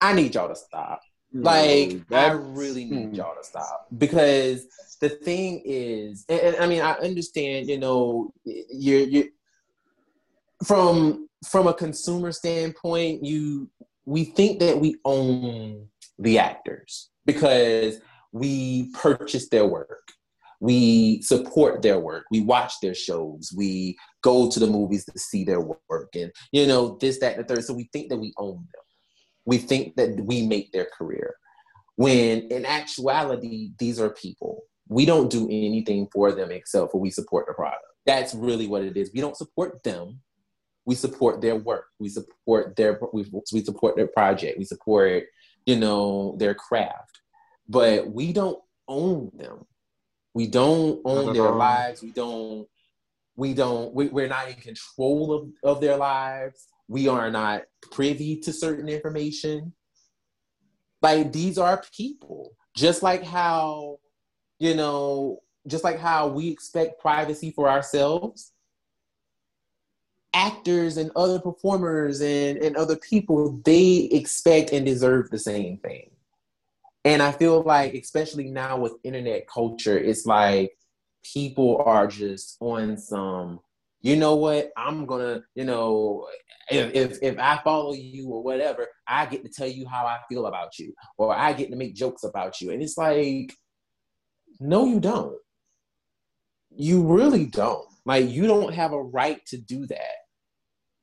I need y'all to stop. Like, I really need hmm. y'all to stop because the thing is, and, and I mean, I understand, you know, you're you from from a consumer standpoint, you we think that we own the actors because we purchase their work. We support their work. We watch their shows. We go to the movies to see their work, and you know this, that, and the third. So we think that we own them we think that we make their career. When in actuality these are people. We don't do anything for them except for we support the product. That's really what it is. We don't support them. We support their work. We support their we, we support their project. We support you know their craft. But we don't own them. We don't own their all. lives. We don't we don't we, we're not in control of, of their lives we are not privy to certain information. Like these are people. Just like how you know just like how we expect privacy for ourselves actors and other performers and, and other people they expect and deserve the same thing. And i feel like especially now with internet culture it's like people are just on some you know what? I'm gonna you know if, if if i follow you or whatever i get to tell you how i feel about you or i get to make jokes about you. And it's like no you don't. You really don't. Like you don't have a right to do that.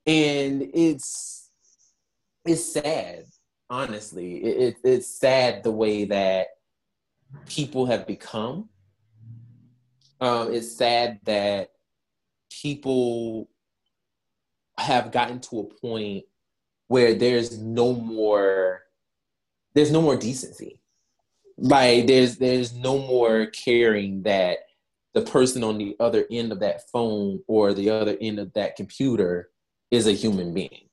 And it's it's sad honestly. It, it, it's sad the way that people have become. Um, it's sad that people have gotten to a point where there's no more there's no more decency. Like there's there's no more caring that the person on the other end of that phone or the other end of that computer is a human being.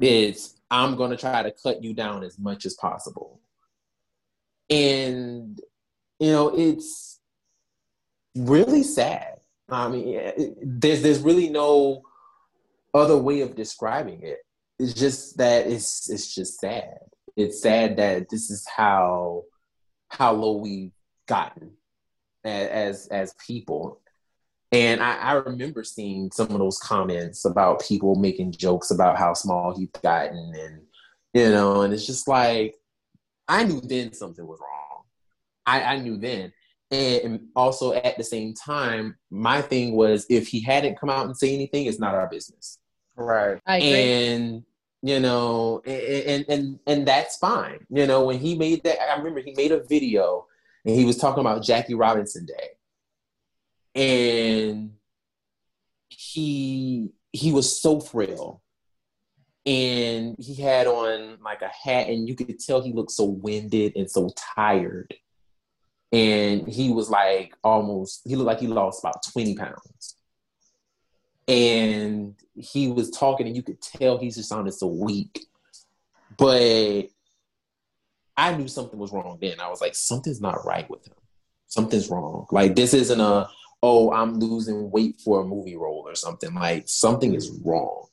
It's i'm going to try to cut you down as much as possible. And you know it's really sad i mean there's there's really no other way of describing it. It's just that it's it's just sad. It's sad that this is how how low we've gotten as as people. And I, I remember seeing some of those comments about people making jokes about how small he's gotten and you know and it's just like i knew then something was wrong. I, I knew then and also at the same time my thing was if he hadn't come out and say anything it's not our business. Right. I agree. and you know and and and that's fine. You know when he made that i remember he made a video and he was talking about jackie robinson day. And he he was so frail. And he had on like a hat and you could tell he looked so winded and so tired and he was like almost he looked like he lost about 20 pounds and he was talking and you could tell he just sounded so weak But I knew something was wrong then. I was like, something's not right with him. Something's wrong. Like this isn't a oh, I'm losing weight for a movie role or something. Like something is mm. wrong.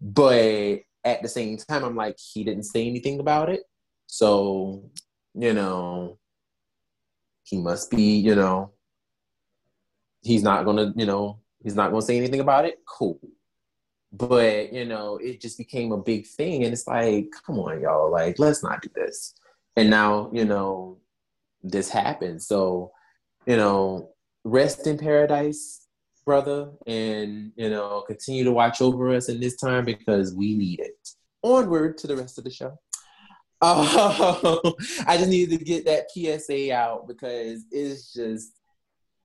But at the same time, I'm like, he didn't say anything about it. So, you know, he must be, you know, he's not gonna, you know, he's not gonna say anything about it. Cool. But, you know, it just became a big thing. And it's like, come on, y'all, like, let's not do this. And now, you know, this happened. So, you know, rest in paradise, brother, and you know, continue to watch over us in this time because we need it. Onward to the rest of the show. Oh, I just needed to get that PSA out because it's just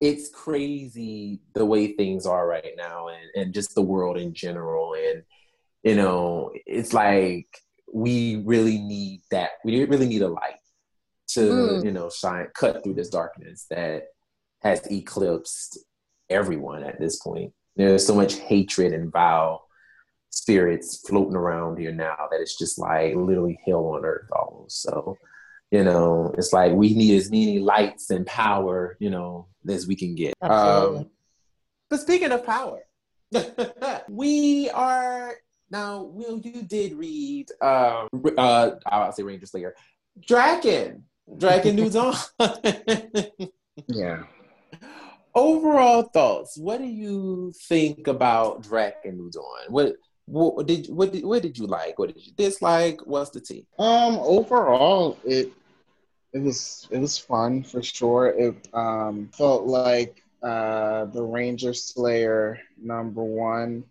it's crazy the way things are right now and, and just the world in general. And you know, it's like we really need that. We really need a light to, mm. you know, shine cut through this darkness that has eclipsed everyone at this point. There's so much hatred and vile spirits floating around here now that it's just like literally hell on earth almost. So, you know, it's like we need as many lights and power, you know, as we can get. Um, but speaking of power, we are now. Will you did read? Um, uh, I'll say Ranger Slayer, Drakkon, Drakkon New Dawn. yeah overall thoughts. What do you think about Drakkon New Dawn? What what did what did what did you like? What did you dislike? What's the tea? Um, overall, it it was it was fun for sure. It um felt like uh the Ranger Slayer number one.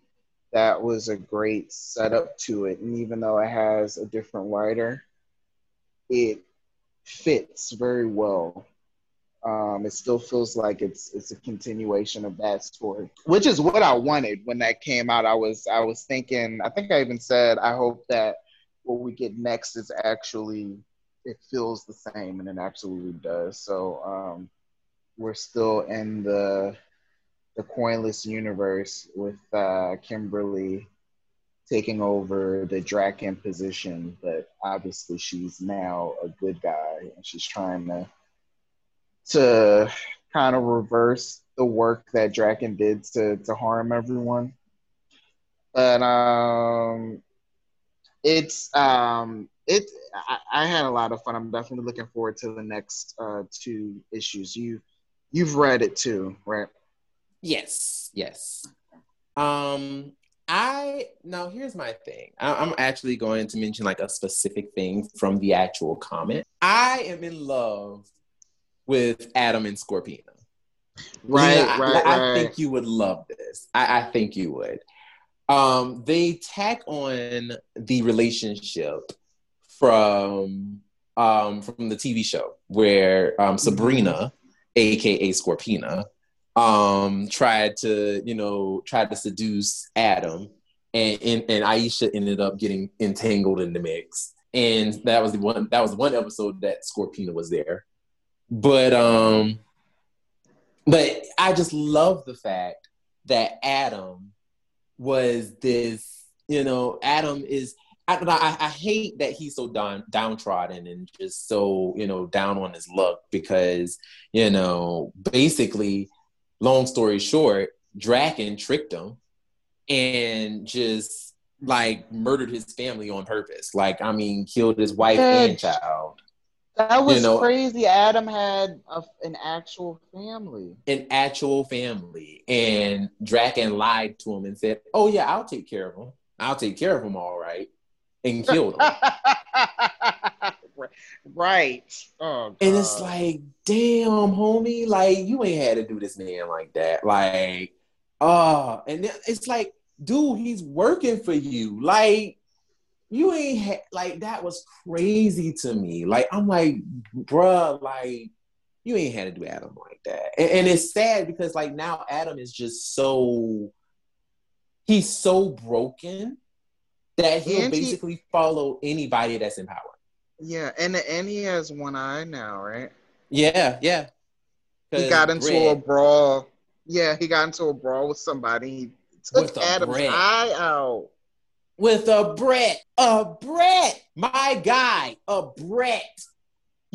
That was a great setup to it, and even though it has a different writer, it fits very well um, it still feels like it's it's a continuation of that story, which is what I wanted when that came out. I was I was thinking. I think I even said I hope that what we get next is actually it feels the same, and it absolutely does. So um, we're still in the the coinless universe with uh, Kimberly taking over the Drakkon position, but obviously she's now a good guy and she's trying to to kind of reverse the work that Drakkon did to to harm everyone. But um, it's um, it. I, I, had a lot of fun. I'm definitely looking forward to the next uh, two issues. You you've read it too, right? Yes, yes. Um, I now here's my thing. I, am actually going to mention like a specific thing from the actual comment. I am in love with Adam and Scorpina. Right, know, right, I, right. I, think you would love this. I, I think you would. Um, they tack on the relationship from um, from the TV show where um, Sabrina, mm-hmm. aka Scorpina, um, tried to you know tried to seduce Adam, and, and and Aisha ended up getting entangled in the mix. And that was the one. That was one episode that Scorpina was there. But um, but I just love the fact that Adam was this. You know, Adam is. I, I, I hate that he's so down, downtrodden and just so you know down on his luck because you know basically, long story short, Drakkon tricked him and just like murdered his family on purpose. Like I mean, killed his wife and child. That was you know, crazy. Adam had a, an actual family. An actual family. And Drakkon lied to him and said, Oh, yeah, I'll take care of him. I'll take care of him all right. And killed him. right. Oh, and it's like, damn, homie, like, you ain't had to do this man like that. Like, oh, and it's like, dude, he's working for you. Like, you ain't ha- like that was crazy to me. Like I'm like, bruh, like you ain't had to do Adam like that. And, and, it's sad because like now Adam is just so he's so broken that he'll and basically he, follow anybody that's in power. Yeah, and and he has one eye now, right? Yeah, yeah. He got into bread. a brawl. Yeah, he got into a brawl with somebody. He took Adam's eye out. With a Brett, a Brett, my guy, a Brett.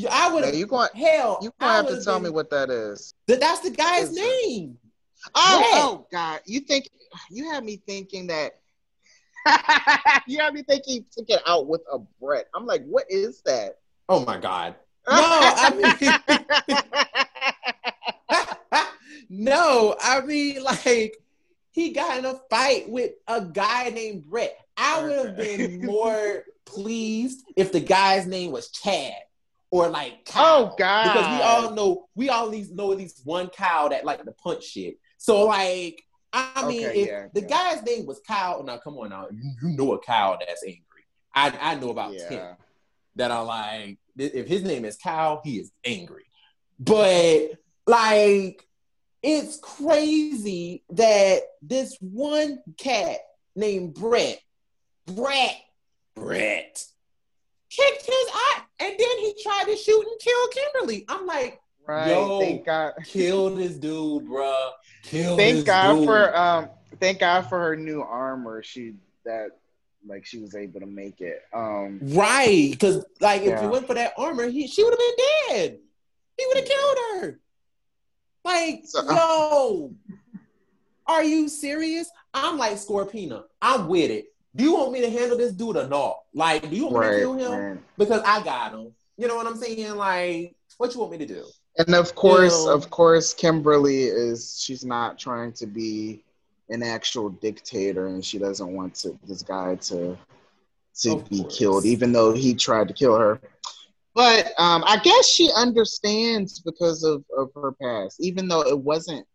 I would have. you going Hell, you gonna have to tell been- me what that is. that. That's the guy's name. Oh, Brett. oh God. You think you had me thinking that you had me thinking took it out with a Brett. I'm like, what is that? Oh my god. No, I mean, no, I mean like he got in a fight with a guy named Brett. I would have been more pleased if the guy's name was Chad or like Kyle. Oh, God. Because we all know we all at least know at least one Kyle that like the punch shit. So like I mean Okay, if yeah, the yeah. guy's name was Kyle, now come on now, you, you know a Kyle that's angry. I, I know about 10 yeah. that are like, if his name is Kyle, he is angry. But like, it's crazy that this one cat named Brett, Brett, Brett, kicked his eye, and then he tried to shoot and kill Kimberly. I'm like, Right. Yo. Thank God. kill this dude, bruh. Kill Thank this God dude. for um thank God for her new armor. She that like she was able to make it. Um Right, because like if Yeah. it went for that armor, he she would have been dead. He would have killed her. Like, So- yo, are you serious? I'm like Scorpina. I'm with it. Do you want me to handle this dude or not? Like, do you want me to kill him? right. Because I got him. You know what I'm saying? Like, what you want me to do? And of course, Yo. of course, Kimberly is she's not trying to be an actual dictator, and she doesn't want to this guy to to Of be course. killed, even though he tried to kill her. But um, I guess she understands because of, of her past, even though it wasn't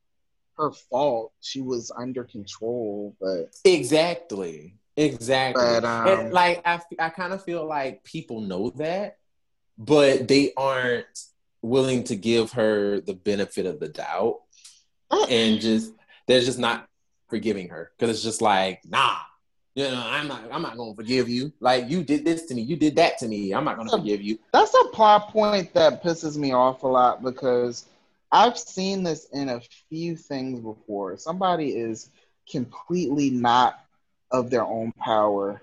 her fault. She was under control, but Exactly. Exactly. But, um, and like I, f- I kind of feel like people know that, but they aren't willing to give her the benefit of the doubt, and just they're just not forgiving her because it's just like, nah, you know, I'm not, I'm not gonna forgive you. Like you did this to me, you did that to me. I'm not gonna So- forgive you. that's a plot point that pisses me off a lot because I've seen this in a few things before. Somebody is completely not of their own power.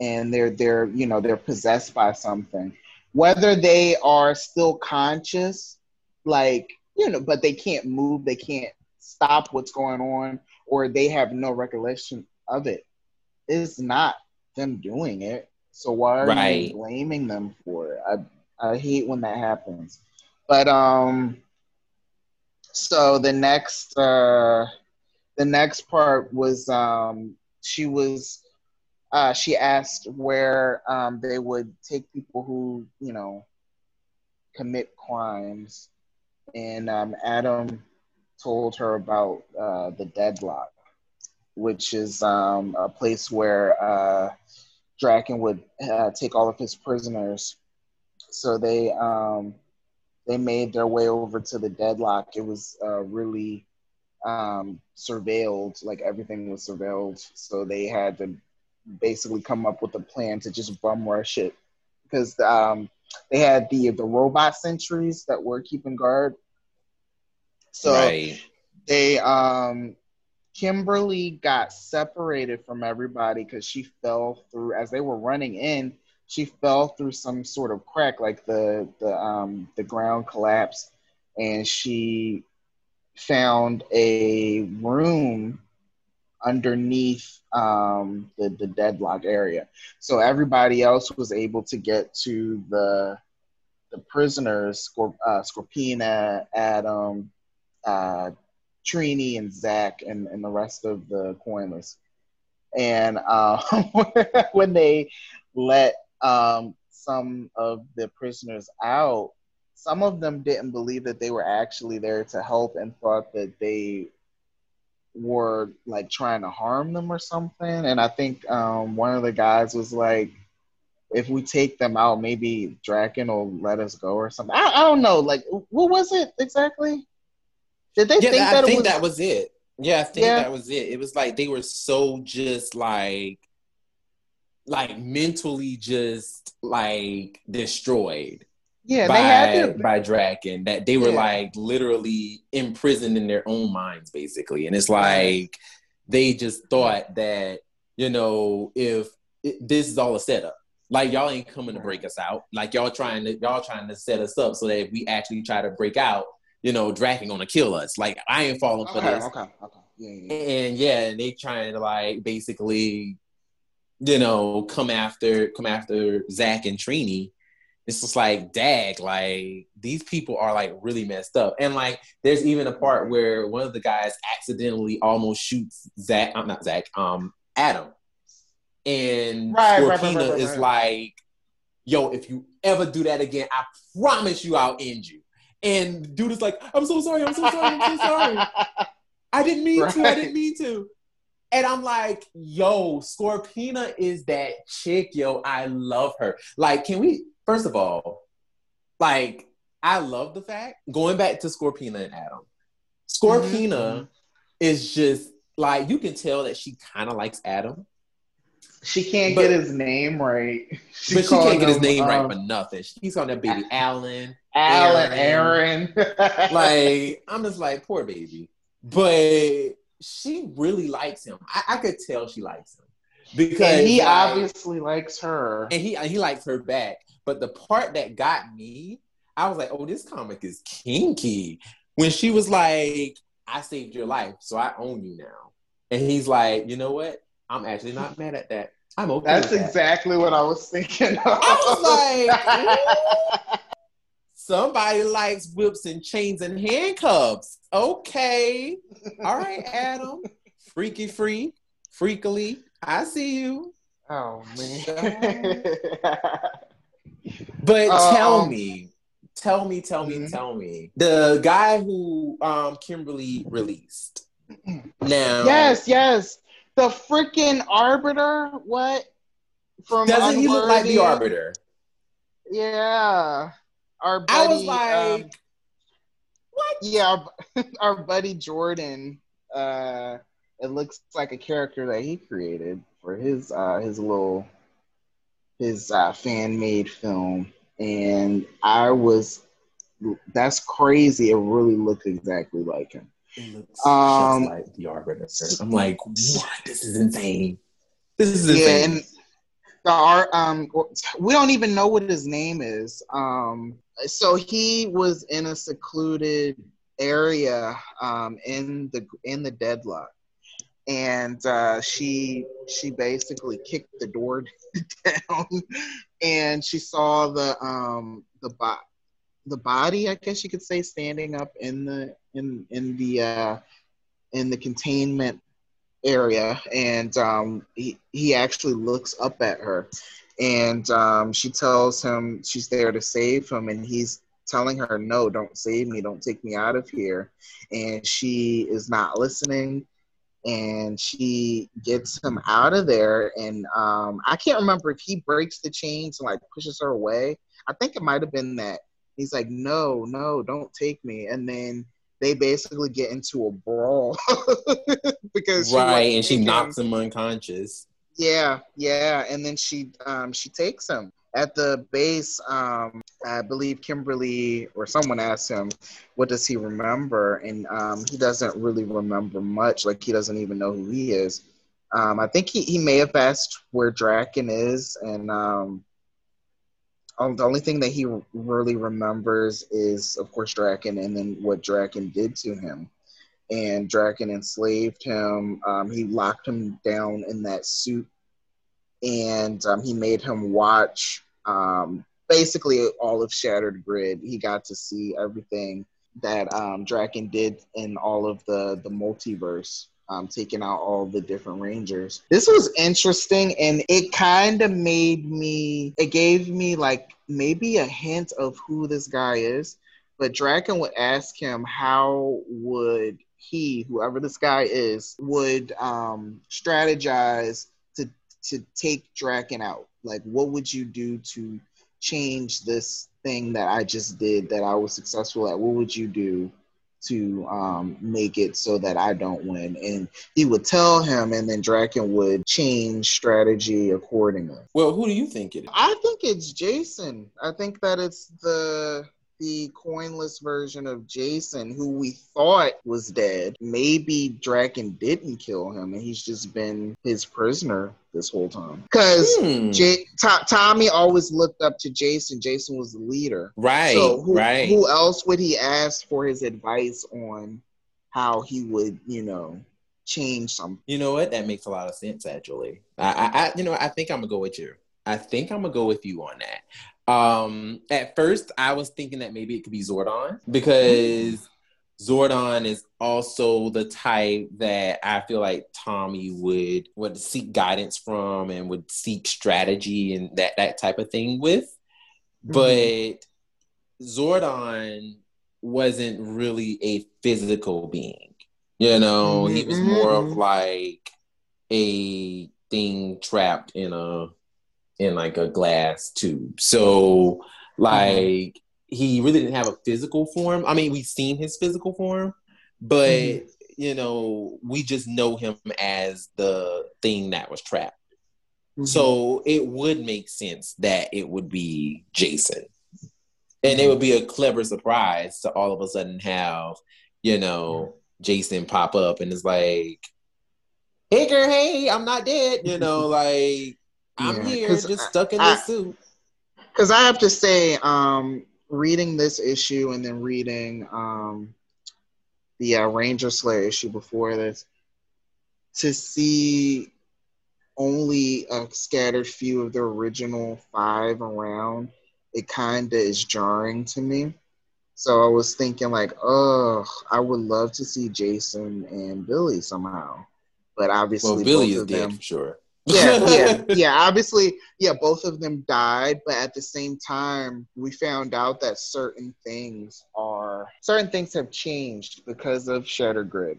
And they're they're you know they're possessed by something. Whether they are still conscious like you know but they can't move they can't stop what's going on or they have no recollection of it it's not them doing it. So why are Right. you blaming them for it? I i hate when that happens. But um so the next uh the next part was um she was uh she asked where um they would take people who you know commit crimes. And um adam told her about uh the deadlock which is um a place where uh Drakkon would uh, take all of his prisoners. So they um they made their way over to the deadlock. It was uh really um, surveilled, like everything was surveilled. So they had to basically come up with a plan to just bum rush it because um, they had the the robot sentries that were keeping guard. So right. they um, Kimberly got separated from everybody because she fell through as they were running in. She fell through some sort of crack, like the the um, the ground collapsed, and she found a room underneath um, the the deadlock area. So everybody else was able to get to the the prisoners, Scorp- uh, Scorpina, Adam, uh, Trini, and Zach, and, and the rest of the coinless. And uh, when they let um, some of the prisoners out, some of them didn't believe that they were actually there to help and thought that they were like trying to harm them or something. And I think um, one of the guys was like, if we take them out, maybe Drakkon will let us go or something. I, I don't know. Like, what was it exactly? Did they Yeah, think I that think was? that was it. Yeah, I think Yeah. that was it. It was like they were so just like like mentally just like destroyed yeah, by they had to. by Drakkon that they were Yeah. like literally imprisoned in their own minds basically. And it's like they just thought that you know, if it, this is all a setup. Like y'all ain't coming to break us out. Like y'all trying to y'all trying to set us up so that if we actually try to break out, you know, Drakkon gonna kill us. Like I ain't falling for Okay, this. okay, okay. Yeah, yeah, yeah. And yeah, and they trying to like basically, you know, come after come after Zach and Trini. It's just like, dag, like these people are like really messed up. And like there's even a part where one of the guys accidentally almost shoots Zach, I'm not Zach, um, Adam. And Right, right, right, right, is like, yo, if you ever do that again, I promise you I'll end you. And dude is like, I'm so sorry, I'm so sorry, I'm so sorry. I didn't mean to. I didn't mean to. And I'm like, yo, Scorpina is that chick, yo. I love her. Like, can we, first of all, like, I love the fact, going back to Scorpina and Adam, Scorpina Mhm. is just like, you can tell that she kind of likes Adam, She can't But- get his name right. but she can't get his him, name right um, for nothing. She's on that baby Alan. Alan Aaron. Aaron. like I'm just like poor baby, but she really likes him. I, I could tell she likes him because and he like, obviously likes her. and he he likes her back. But the part that got me, I was like, oh, this comic is kinky. When she was like, I saved your life, so I own you now, and he's like, you know what? I'm actually not mad at that. I'm okay. That's with that. exactly what I was thinking. Of. I was like, Somebody likes whips and chains and handcuffs. Okay. All right, Adam. Freaky free, freakily. I see you. oh man. But Uh, tell um, me, tell me, tell me, Mhm. tell me. The guy who um Kimberly released. Now yes, yes. The freaking arbiter. What? From doesn't he look like the arbiter? Yeah. Our buddy, I was like, um, what? yeah, our, our buddy Jordan. Uh, it looks like a character that he created for his uh, his little his uh, fan made film, and I was that's crazy. It really looked exactly like him. It looks Um, just like the arbiter. I'm like, what? This is insane. This is Yeah, insane. and the art um we don't even know what his name is. Um so he was in a secluded area um in the in the deadlock. And uh she she basically kicked the door down and she saw the um the bot the body, I guess you could say, standing up in the in in the uh in the containment area and um, he, he actually looks up at her and um, she tells him she's there to save him and he's telling her no don't save me. Don't take me out of here. And she is not listening and she gets him out of there and um, i can't remember if he breaks the chains and like pushes her away i think it might have been that he's like no no don't take me and then they basically get into a brawl because right, wants and she knocks him. him unconscious. Yeah, yeah, and then she um she takes him at the base. Um, I believe Kimberly or someone asked him, "What does he remember?" And um, he doesn't really remember much. Like he doesn't even know who he is. Um, I think he, he may have asked where Drakkon is, and um, oh, the only thing that he really remembers is, of course, Drakkon, and then what Drakkon did to him. And Drakkon enslaved him. Um, he locked him down in that suit, and um, he made him watch um, basically all of Shattered Grid. He got to see everything that um, Drakkon did in all of the the multiverse um, taking out all the different rangers. This was interesting, and it kind of made me. It gave me like maybe a hint of who this guy is. But Drakkon would ask him how would he, whoever this guy is, would um, strategize to take Drakkon out. Like, what would you do to change this thing that I just did that I was successful at? What would you do? to um, make it so that I don't win. And he would tell him, and then Drakkon would change strategy accordingly. Well, who do you think it is? I think it's Jason. I think that it's the the coinless version of Jason, who we thought was dead, maybe Drakkon didn't kill him and he's just been his prisoner this whole time. Because Hmm. J- To- Tommy always looked up to Jason. Jason was the leader. Right, So who, right. who else would he ask for his advice on how he would, you know, change something? You know what? That makes a lot of sense, actually. I, I, I you know, I think I'm gonna go with you. I think I'm gonna go with you on that. Um, at first, I was thinking that maybe it could be Zordon because Zordon is also the type that I feel like Tommy would would seek guidance from and would seek strategy and that that type of thing with. But Zordon wasn't really a physical being. You know, he was more of like a thing trapped in a in like a glass tube. So mm-hmm. like he really didn't have a physical form. I mean, we've seen his physical form, but Mhm. you know, we just know him as the thing that was trapped. Mm-hmm. So it would make sense that it would be Jason. And it mm-hmm. would be a clever surprise to all of a sudden have, you know, Jason pop up and it's like, Hey girl, hey, I'm not dead. You know, like I'm here, just stuck in I- this suit. because I have to say, um, reading this issue and then reading um, the uh, Ranger Slayer issue before this, to see only a scattered few of the original five around, it kind of is jarring to me. So I was thinking, like, oh, I would love to see Jason and Billy somehow, but obviously, Well, Billy both is dead them for sure. Yeah, yeah, yeah. Obviously, yeah, both of them died, but at the same time, we found out that certain things are certain things have changed because of Shattered Grid.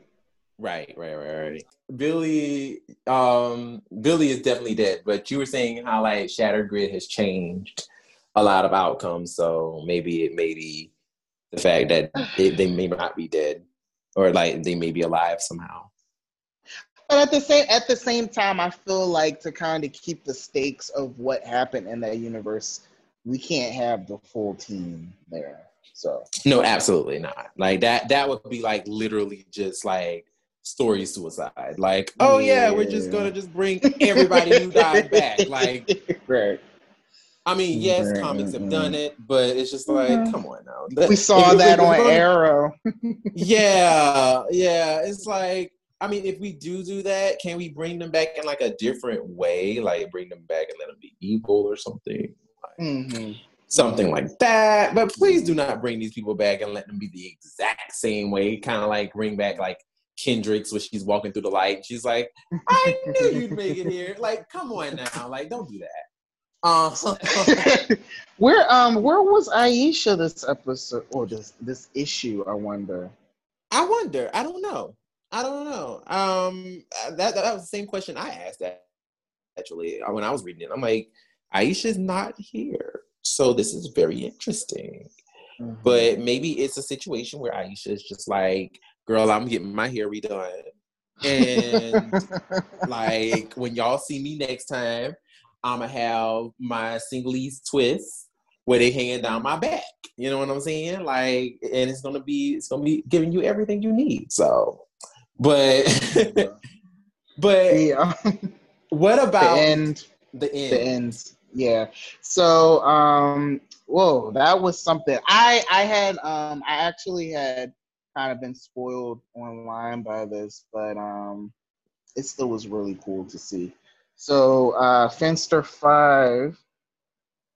Right, right, right, right. Billy, um, Billy is definitely dead. But you were saying how like Shattered Grid has changed a lot of outcomes. So maybe it may be the fact that it, they may not be dead, or like they may be alive somehow. But at the same at the same time, I feel like to kind of keep the stakes of what happened in that universe, we can't have the full team there. So No, absolutely not. Like that. That would be like literally just like story suicide. Like, oh yeah, we're just gonna just bring everybody who died back. Like, right. I mean, yes, comics have done it, but it's just like, Mhm. come on now. We saw that on Arrow. yeah, yeah. It's like, I mean, if we do do that, can we bring them back in like a different way? Like bring them back and let them be evil or something, hmm something like that. But please do not bring these people back and let them be the exact same way. Kind of like bring back like Kendrix when she's walking through the light. She's like, I knew you'd make it here. Like, come on now, like don't do that. Um, where um where was Aisha this episode or this this issue? I wonder. I wonder. I don't know. I don't know. Um, that that was the same question I asked. That actually, uh, when I was reading it, I'm like, Aisha's not here, so this is very interesting. But maybe it's a situation where Aisha is just like, "Girl, I'm getting my hair redone, and like when y'all see me next time, I'ma have my Senegalese twist where they hanging down my back. You know what I'm saying? Like, and it's gonna be it's gonna be giving you everything you need. So, but but the, um, what the about end. the end? The end. Yeah. So um whoa, that was something. I I had um I actually had kind of been spoiled online by this, but um it still was really cool to see. So uh Finster Five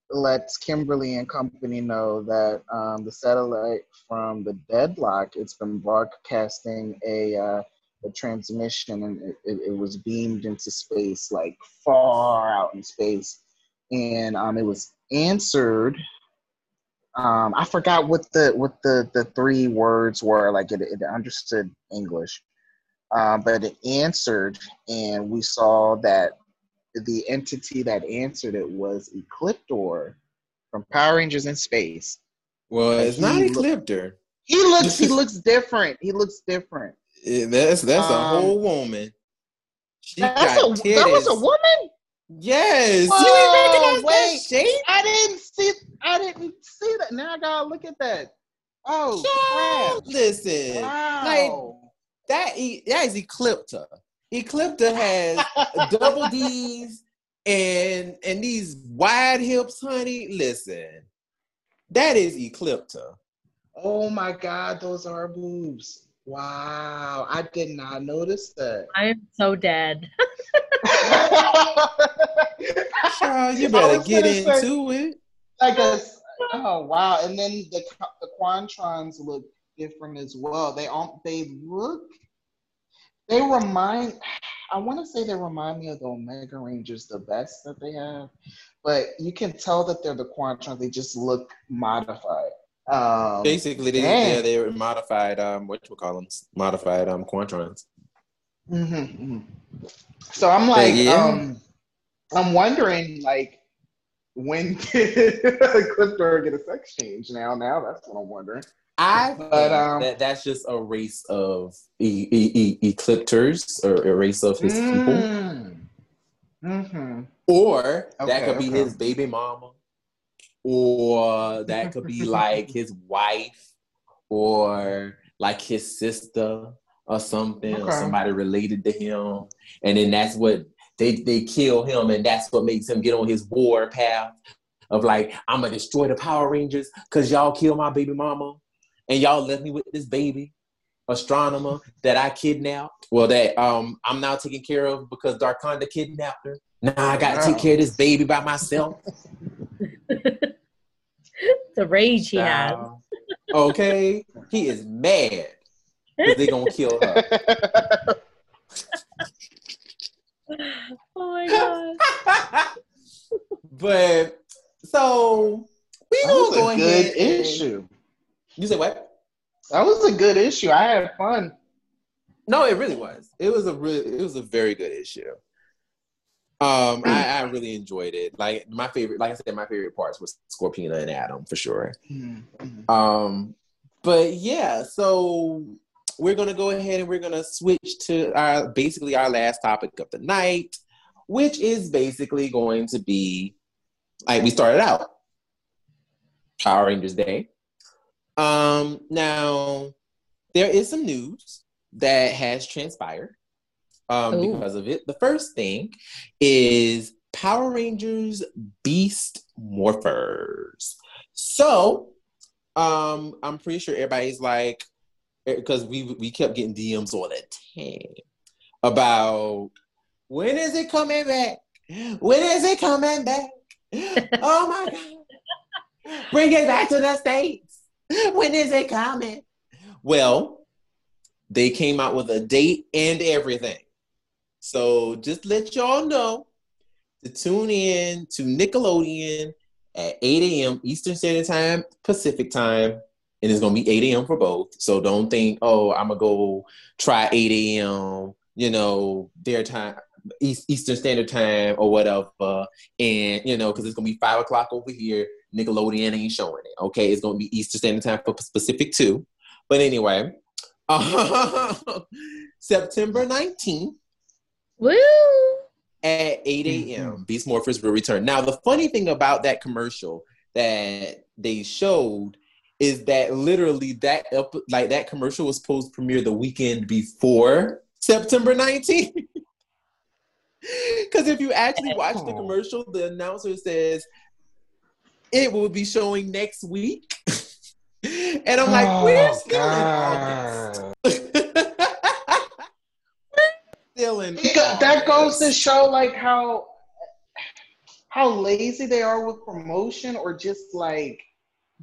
lets Kimberly and company know that um, the satellite from the deadlock it's been broadcasting a uh, a transmission and it, it, was beamed into space like far out in space. And um, it was answered um, i forgot what the what the the three words were like it, it understood english. Um, but it answered and we saw that the entity that answered it was ecliptor from power rangers in space well, it's not He look- Ecliptor. he looks he looks different he looks different Eh, That's that's a Um, whole woman. She That's got a, that was a woman Yes. Whoa, you ain't wait. that shape? I didn't see. I didn't see that. Now I gotta look at that. Oh Child, crap! Listen, Wow. that e- that is Eclipta. Eclipta has double D's and and these wide hips, honey. Listen, that is Eclipta. oh my God, those are boobs. Wow, I did not notice that. I am so dead. Child, you better get gonna say, into it. like a, oh wow, and then the the Quantrons look different as well. They all they look, they remind. I want to say they remind me of the Omega Rangers the best that they have, but you can tell that they're the Quantrons. They just look modified. Um, Basically, they dang. yeah, they were modified. Um, what you call them? Modified um quantrons. mhm, mhm. So I'm like, yeah. um, I'm wondering like. When did Clipper get a sex change? Now, now that's what I'm wondering. I But, um, that that's just a race of e- e- e- eclipters or a race of his people, Mm-hmm. or that Okay, could be okay. his baby mama, or that could be like his wife, or like his sister or something, or somebody related to him, and then that's what they they kill him, and that's what makes him get on his war path of like I'm gonna destroy the Power Rangers because y'all killed my baby mama, and y'all left me with this baby Astronema that I kidnapped. Well, that um I'm now taking care of because Darkonda kidnapped her. Now I gotta take care of this baby by myself. the rage he has. Now, okay, he is mad because they gonna kill her. Oh my god. but so we That gonna was go a ahead. good and- issue. You said what? That was a good issue. I had fun. No, it really was. It was a really, it was a very good issue. Um, I, I really enjoyed it. Like my favorite, like I said, my favorite parts was Scorpina and Adam for sure. Mhm. Um, but yeah, so we're gonna go ahead and we're gonna switch to our basically our last topic of the night, which is basically going to be like we started out Power Rangers Day. Um, now there is some news that has transpired um, because of it. The first thing is Power Rangers Beast Morphers. So, um, I'm pretty sure everybody's like, because we we kept getting DMs all the time about when is it coming back? When is it coming back? Oh my god! Bring it back to the states. When is it coming? Well, they came out with a date and everything. So just let y'all know to tune in to Nickelodeon at 8 a.m. Eastern Standard Time, Pacific Time, and it's gonna be 8 a.m. for both. So don't think, oh, I'm gonna go try 8 a.m. You know, their time, East, Eastern Standard Time or whatever, and you know, because it's gonna be five o'clock over here. Nickelodeon ain't showing it. Okay, it's gonna be Easter Standard Time for Pacific too. But anyway, September 19th Woo! at 8 a.m. Mm-hmm. Beast Morphers will return. Now, the funny thing about that commercial that they showed is that literally that ep- like that commercial was supposed to premiere the weekend before September 19th. Because if you actually watch the commercial, the announcer says it will be showing next week. and I'm like, we're Oh, still in August. God. still in that goes to show like how how lazy they are with promotion or just like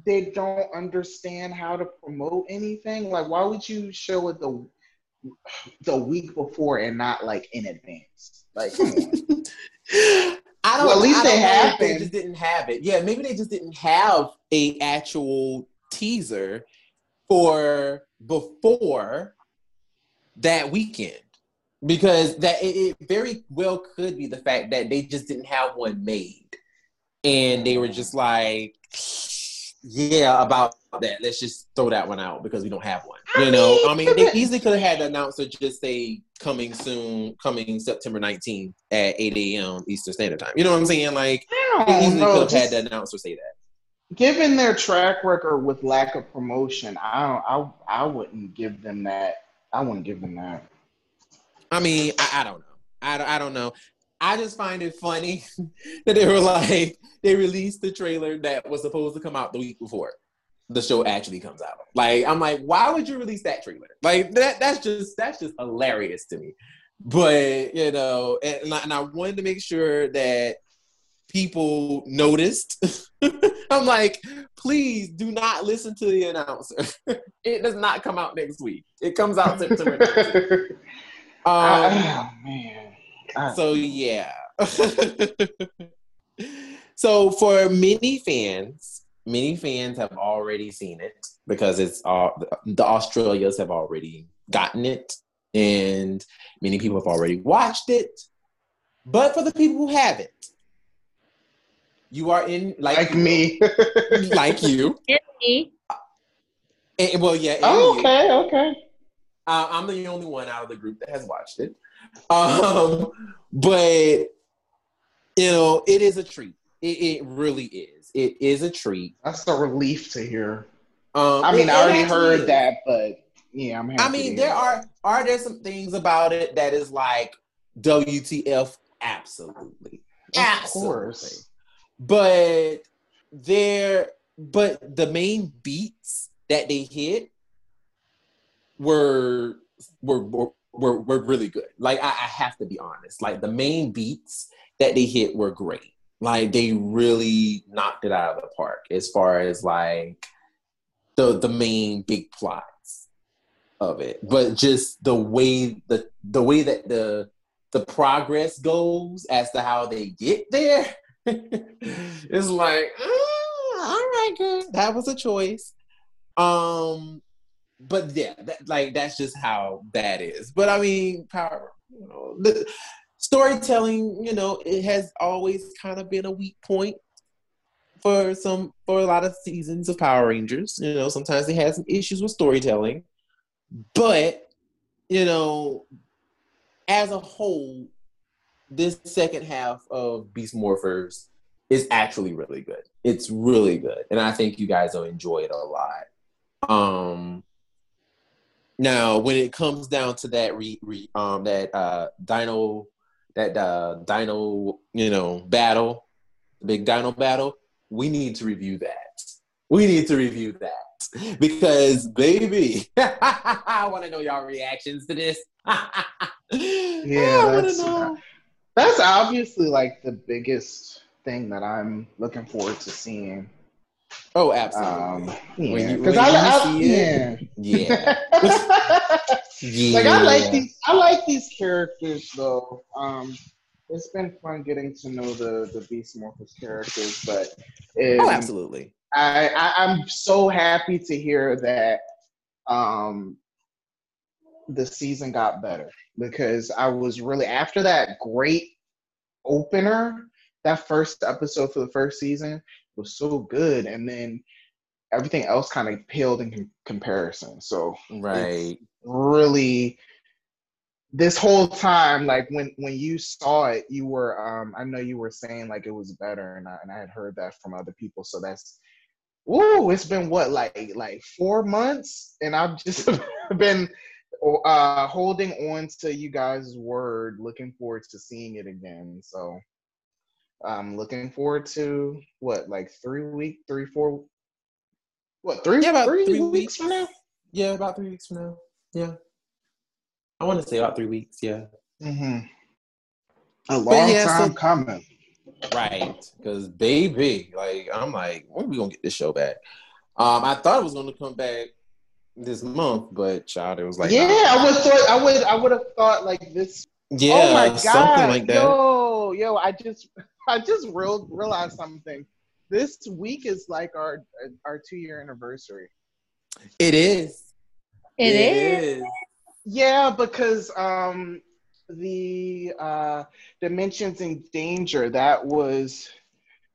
they don't understand how to promote anything like why would you show it the the week before and not like in advance like I don't. Well, at least they have They just didn't have it. Yeah, maybe they just didn't have a actual teaser for before that weekend because that it, it very well could be the fact that they just didn't have one made and they were just like yeah, about that. Let's just throw that one out because we don't have one. I You know, mean, I mean, they easily could have had the announcer just say coming soon, coming September 19th at 8 a.m. Eastern Standard Time. You know what I'm saying? Like, they easily could have had the announcer say that. given their track record with lack of promotion, I don't, I I wouldn't give them that. I wouldn't give them that. I mean, I, I don't know. I, I don't know. I just find it funny that they were like, they released the trailer that was supposed to come out the week before the show actually comes out. Like, I'm like, why would you release that trailer? Like, that that's just that's just hilarious to me. But you know, and, and I, wanted to make sure that people noticed. I'm like, please do not listen to the announcer. it does not come out next week. It comes out September Um, oh man. I- so yeah. so for many fans, many fans have already seen it because it's all the Australias have already gotten it, and many people have already watched it. But for the people who haven't, you are in like, like me. like you. And me. And- well, yeah. and oh, you. okay, okay. Uh, I'm the only one out of the group that has watched it. Um, but you know, it is a treat. It, it really is. It is a treat. That's a relief to hear. Um, I mean, I already heard is. that, but yeah, I'm. I mean, there are are there some things about it that is like WTF? Absolutely, Of absolutely. course. But there, but the main beats that they hit were were were, were, were really good. Like I, I have to be honest. Like the main beats that they hit were great. Like they really knocked it out of the park as far as like the the main big plots of it. But just the way the the way that the the progress goes as to how they get there it's like ah, all right good that was a choice um but yeah that, like that's just how that is. But i mean power you know the storytelling you know it has always kind of been a weak point for some for a lot of seasons of power rangers. You know sometimes they had some issues with storytelling. But you know as a whole this second half of beast morphers is actually really good. It's really good. And i think you guys will enjoy it a lot. Um now when it comes down to that re, re um that uh dino that uh dino you know battle the big dino battle we need to review that we need to review that because baby i want to know y'all reactions to this Yeah, I that's- know. That's obviously like the biggest thing that I'm looking forward to seeing. Oh absolutely Um, yeah, because I, I see it, yeah. yeah yeah like I like these. I like these characters though. Um, it's been fun getting to know the the Beast Morphers characters, but it, oh absolutely I, I I'm so happy to hear that um the season got better because I was really after that great opener. That first episode for the first season was so good, and then everything else kind of paled in com- comparison. So right. really this whole time like when when you saw it you were um i know you were saying like it was better and i, and I had heard that from other people so that's Ooh, it's been what like like four months? And i've just been uh holding on to you guys word looking forward to seeing it again so i'm looking forward to what like three week three four what three Yeah, about three three weeks weeks. from now yeah about three weeks from now yeah i want to say about three weeks yeah Mm-hmm. A long yeah, time so- coming. right because baby like i'm like when we gonna get this show back um i thought it was gonna come back this month but child it was like yeah. I would thought I would I would have thought like this. yeah oh my god, something like that yo, yo! I just I just real, realized something. This week is like our our two year anniversary. it is It is. Yeah, because um the uh Dimensions in Danger that was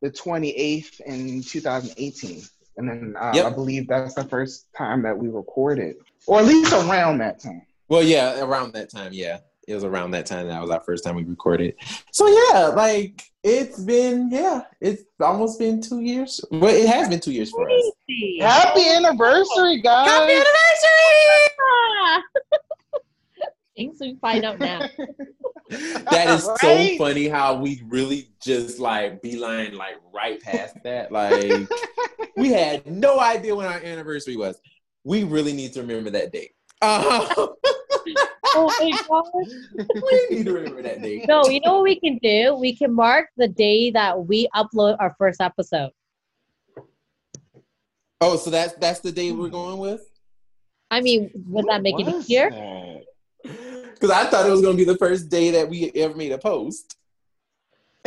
the 28th in 2018 and then uh, Yep. I believe that's the first time that we recorded, or at least around that time. Well, yeah, around that time, yeah. It was around that time that was our first time we recorded. So yeah, like it's been yeah, it's almost been two years. Well, it has been two years for us. Happy anniversary, guys! Happy anniversary! Things we find out now. That is so funny how we really just like beeline like right past that. Like we had no idea when our anniversary was. We really need to remember that date. Uh, Oh my god. we need to remember that date. No, you know what we can do? We can mark the day that we upload our first episode. Oh, so that's that's the day we're going with? I mean, would that make it What is easier? Because I thought it was gonna be the first day that we ever made a post.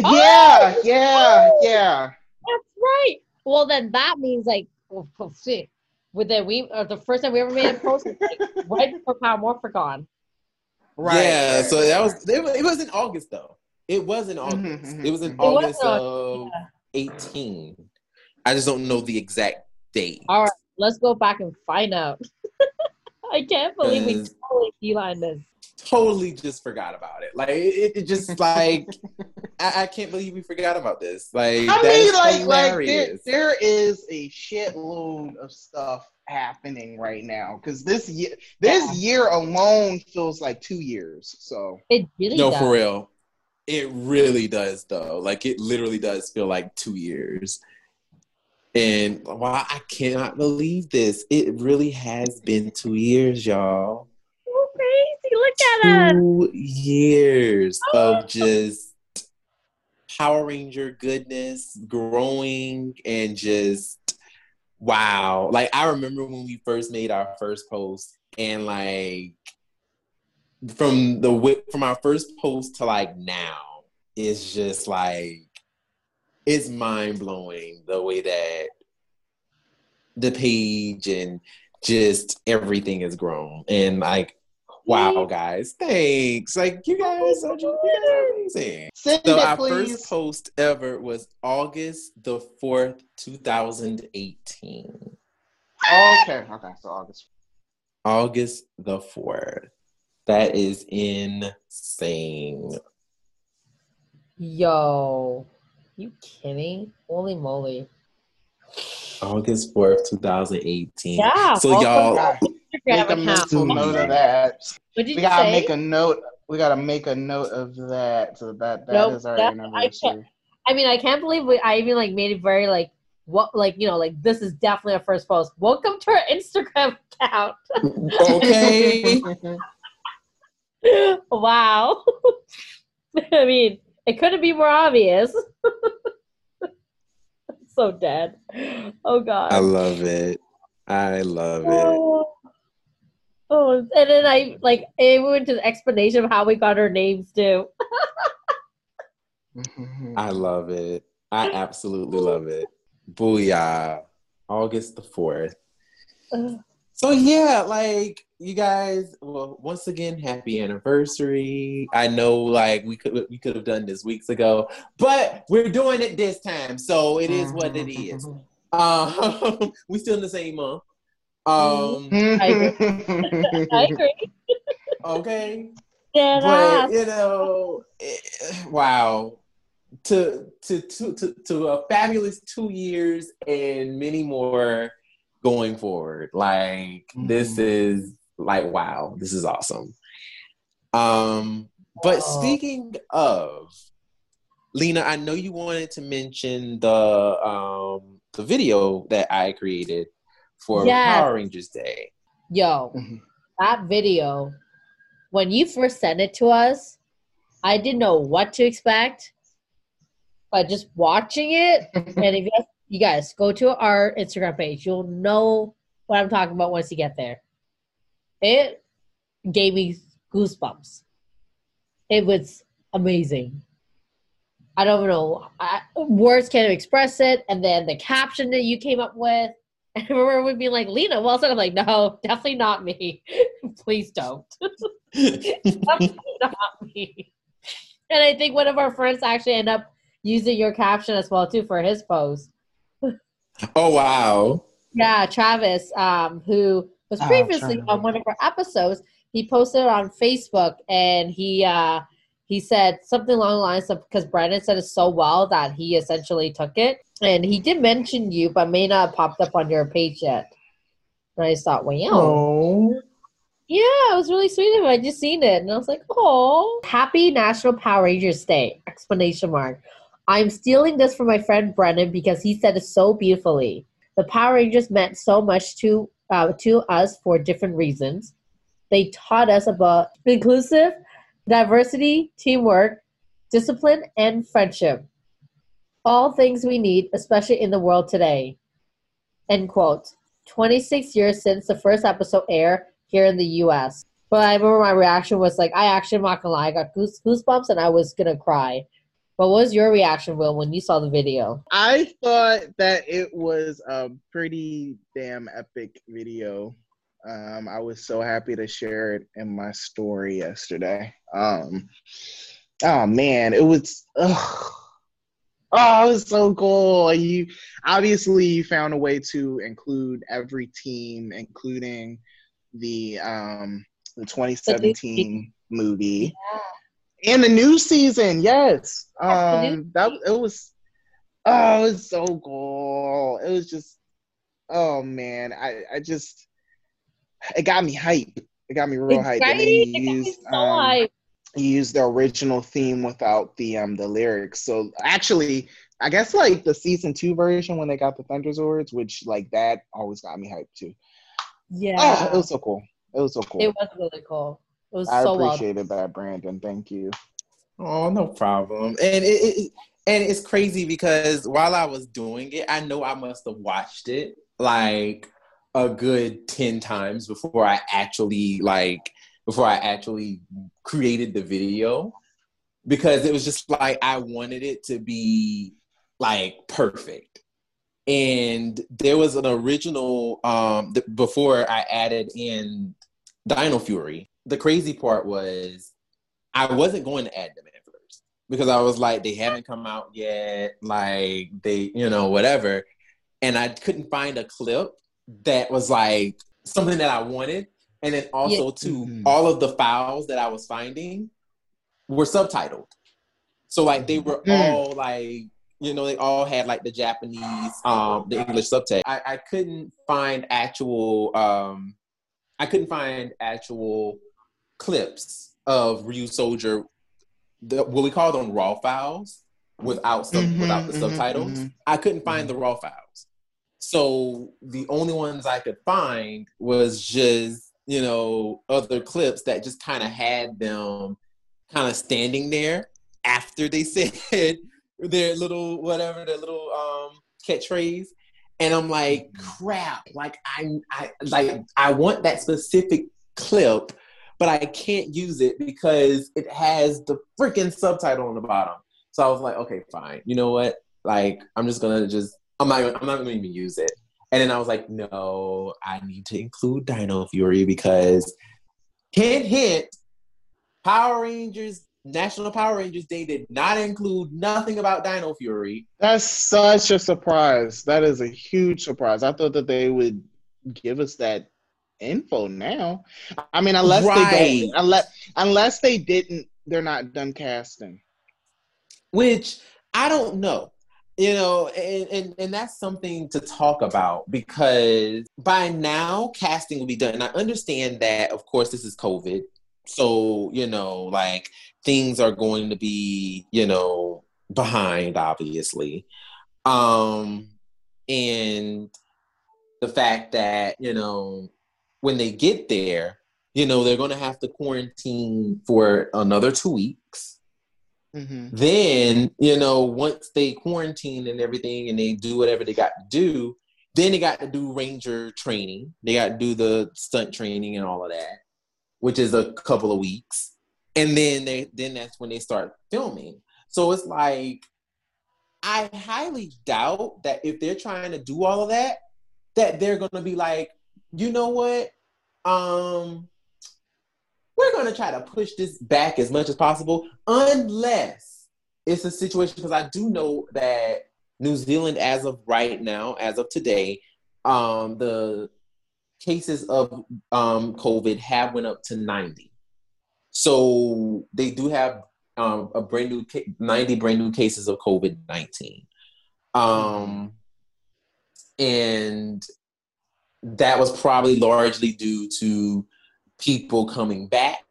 Oh! Yeah, yeah, yeah. That's right. Well, then that means like, well, oh, shit. With that, we or the first time we ever made a post was like right before Power Morphicon. Right. yeah, right, so that was it, was it was in August though. It was in August. Mhm, It was in was August in of eighteen. I just don't know the exact date. All right, let's go back and find out. I can't believe we totally beeline this. Totally just forgot about it. Like it, it just like I, I can't believe we forgot about this. Like I mean, is like, like there, there is a shitload of stuff happening right now because this year, this year alone feels like two years. So It really no, does. for real. It really does though. Like it literally does feel like two years. And wow, I cannot believe this. It really has been two years, y'all. So crazy. Look at us. Two years of oh. just Power Ranger goodness growing and just wow. Like I remember when we first made our first post and like from the from our first post to like now it's just like it's mind blowing the way that the page and just everything has grown. And like wow guys thanks like you guys are, just, you guys are amazing send so it, our please. first post ever was august the 4th 2018 okay, okay. So August. august the 4th that is insane Yo, you kidding? Holy moly! august 4th 2018 Yeah. so y'all Gotta to make Instagram a mental account. note of that. What did We you gotta say? make a note. We gotta make a note of that. So that that Nope, is our that- I anniversary. I mean, I can't believe we, I even like made it very like what like you know like this is definitely our first post. Welcome to our Instagram account. okay wow. I mean, it couldn't be more obvious. so dead. Oh god. i love it i love oh, it Oh. And then I like it went to the explanation of how we got our names too. I love it. I absolutely love it. Booyah. August the 4th. Ugh. So yeah, like you guys, well, once again, happy anniversary. I know like we could we could have done this weeks ago, but we're doing it this time. So it is what it is. Um we still in the same month. Um I agree. okay. Dead but ass. you know, eh, wow, to to to to to a fabulous two years and many more going forward. Like this Mhm. is like wow, this is awesome. Um, but Oh. speaking of Lena, I know you wanted to mention the um the video that I created for Yes. Power Rangers Day. Yo, Mhm. that video, when you first sent it to us, I didn't know what to expect. But just watching it, and if you guys, you guys go to our Instagram page, you'll know what I'm talking about once you get there. It gave me goosebumps. It was amazing. I don't know. I, words can't express it. And then the caption that you came up with. I remember we being like, Lena Wilson. I'm like, no, definitely not me. Please don't. definitely not me. And I think one of our friends actually ended up using your caption as well too for his post. Oh wow. Yeah, Travis, um, who was Oh, previously Travis. on one of our episodes, he posted it on Facebook and he uh he said something along the lines of because Brandon said it so well that he essentially took it. And he did mention you, but may not have popped up on your page yet. And I just thought, wow. Oh. Yeah, it was really sweet of him. I just seen it and I was like, oh. Happy National Power Rangers Day! Explanation mark. I'm stealing this from my friend Brennan because he said it so beautifully. The Power Rangers meant so much to uh, to us for different reasons. They taught us about inclusive, diversity, teamwork, discipline, and friendship. All things we need, especially in the world today. End quote. 26 years since the first episode aired here in the US. But I remember my reaction was like, I actually, I'm not gonna lie, I got goose, goosebumps and I was gonna cry. But what was your reaction, Will, when you saw the video? I thought that it was a pretty damn epic video. Um, I was so happy to share it in my story yesterday. Um, oh man, it was. Ugh. Oh, it was so cool. You obviously you found a way to include every team, including the um the 2017 movie and the new season. Yes, the um, that it was. Oh, it was so cool. It was just. Oh man, I I just. It got me hype. It got me real hype. And then he It got me used, so um, hyped. he used the original theme without the um the lyrics. So actually, I guess like the season two version when they got the Thunderzords, which like that always got me hyped too. Yeah. Oh, it was so cool. It was so cool. It was really cool. It was I so well. appreciated that, Brandon. Thank you. Oh, no problem. And it, it and it's crazy because while I was doing it, I know I must have watched it like a good 10 times before I actually like before I actually created the video because it was just like I wanted it to be like perfect. And there was an original um th- before I added in Dino Fury. The crazy part was I wasn't going to add them at first because I was like, they haven't come out yet, like they, you know, whatever. And I couldn't find a clip that was like something that I wanted. And then also, too, Mhm. all of the files that I was finding were subtitled. So like they were Mm. all like, you know, they all had like the Japanese, um, the English subtext. I, I couldn't find actual, um, I couldn't find actual clips of Ryusoulger, the, what we call them raw files, without sub, Mhm, without the mhm, subtitles. mhm. I couldn't find the raw files. So the only ones I could find was just, you know, other clips that just kind of had them kind of standing there after they said their little whatever, their little um catchphrase. And I'm like, crap, like I I like I want that specific clip, but I can't use it because it has the freaking subtitle on the bottom. So I was like, okay, fine. You know what? Like, I'm just gonna just I'm not I'm not gonna even use it. And then I was like, no, I need to include Dino Fury because hint hint, Power Rangers National Power Rangers Day did not include nothing about Dino Fury. That's such a surprise. That is a huge surprise. I thought that they would give us that info now. I mean, unless Right. they don't, unless unless they didn't, they're not done casting. which I don't know. You know, and, and and that's something to talk about because by now casting will be done. And I understand that, of course, this is COVID, so you know, like things are going to be, you know, behind, obviously, um, and the fact that you know when they get there, you know, they're going to have to quarantine for another two weeks Mm-hmm. then you know once they quarantine and everything and they do whatever they got to do then they got to do ranger training. They got to do the stunt training and all of that which is a couple of weeks. And then they then that's when they start filming. So it's like i highly doubt that if they're trying to do all of that that they're going to be like you know what? Um we're going to try to push this back as much as possible unless it's a situation because i do know that New Zealand, as of right now, as of today, um, the cases of um, COVID have went up to 90. So they do have um, a brand new 90 brand new cases of COVID 19. Um, and that was probably largely due to people coming back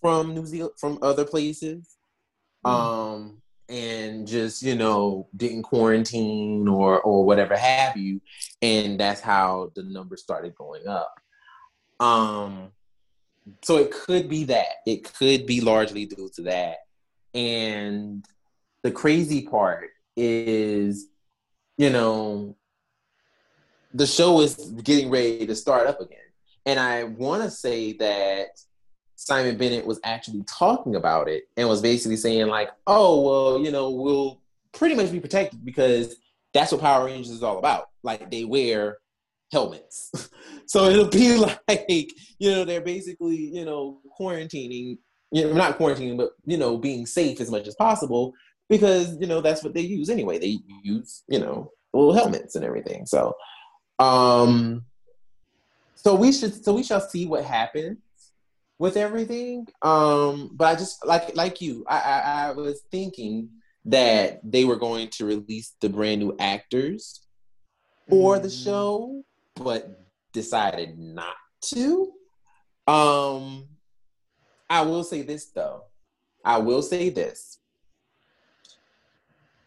from New Zealand from other places. Mm. Um, and just you know didn't quarantine or or whatever have you and that's how the numbers started going up um so it could be that it could be largely due to that and the crazy part is you know the show is getting ready to start up again and i want to say that Simon Bennett was actually talking about it and was basically saying like, "Oh, well, you know, we'll pretty much be protected because that's what Power Rangers is all about. Like they wear helmets. so it'll be like, you know, they're basically, you know, quarantining, you know, not quarantining, but you know, being safe as much as possible because, you know, that's what they use anyway. They use, you know, little helmets and everything. So um so we should so we shall see what happens with everything. Um, but I just like like you, I, I, I was thinking that they were going to release the brand new actors for the mm-hmm. show, but decided not to. Um, I will say this though. I will say this.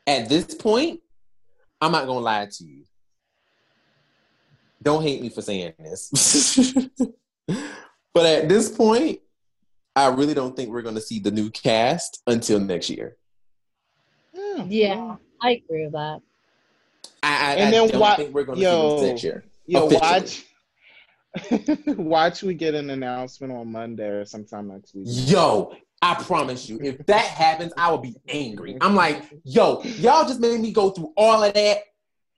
At this point, I'm not gonna lie to you. Don't hate me for saying this. But at this point, I really don't think we're going to see the new cast until next year. Yeah, I agree with that. I, I, and then I don't wa- think we're going to see them next year. Yo, watch. watch we get an announcement on Monday or sometime next week. Yo, I promise you, if that happens, I will be angry. I'm like, yo, y'all just made me go through all of that,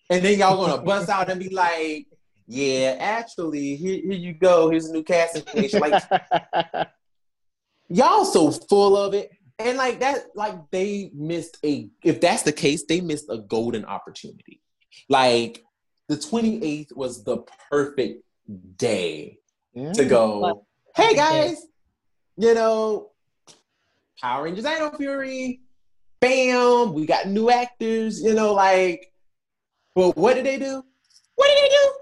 and then y'all gonna bust out and be like, yeah, actually, here, here you go. Here's a new cast information. Like, y'all so full of it. And like that, like they missed a, if that's the case, they missed a golden opportunity. Like the 28th was the perfect day yeah. to go, hey guys, you know, Power Rangers Dino Fury, bam, we got new actors, you know, like, well, what did they do? What did they do?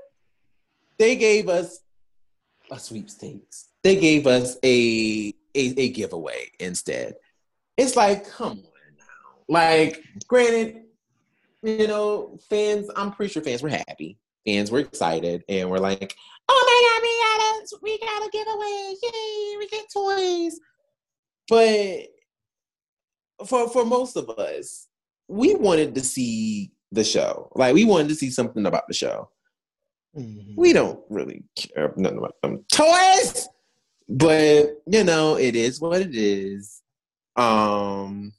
They gave us a sweepstakes. They gave us a, a, a giveaway instead. It's like, come on now. Like, granted, you know, fans, I'm pretty sure fans were happy. Fans were excited and we're like, oh my god, we got a we got a giveaway. Yay, we get toys. But for for most of us, we wanted to see the show. Like we wanted to see something about the show. Mm-hmm. We don't really care nothing about them toys, but you know, it is what it is. Um,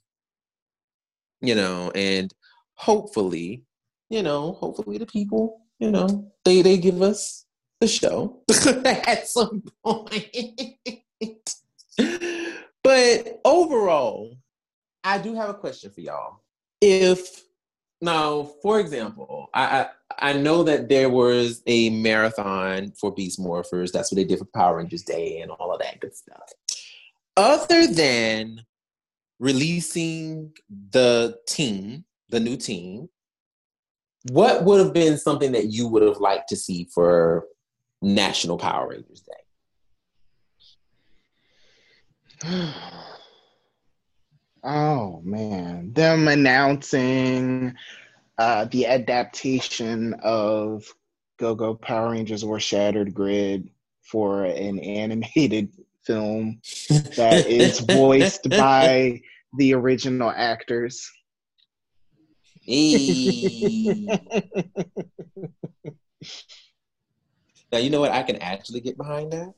you know, and hopefully, you know, hopefully the people, you know, they they give us the show at some point. but overall, I do have a question for y'all. If now, for example, I, I, I know that there was a marathon for Beast Morphers. That's what they did for Power Rangers Day and all of that good stuff. Other than releasing the team, the new team, what would have been something that you would have liked to see for National Power Rangers Day? Oh man, them announcing uh, the adaptation of Go Go Power Rangers or Shattered Grid for an animated film that is voiced by the original actors. now you know what I can actually get behind that.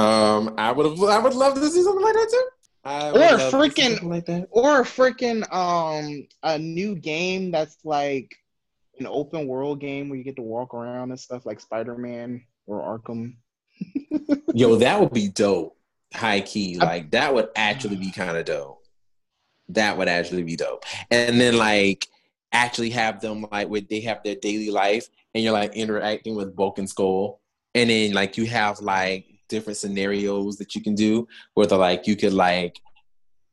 Um, I would I would love to see something like that too. I or freaking like that. Or a freaking um a new game that's like an open world game where you get to walk around and stuff like Spider Man or Arkham. Yo, that would be dope. High key, like that would actually be kind of dope. That would actually be dope. And then like actually have them like where they have their daily life and you're like interacting with Bulk and Skull. And then like you have like different scenarios that you can do where the like you could like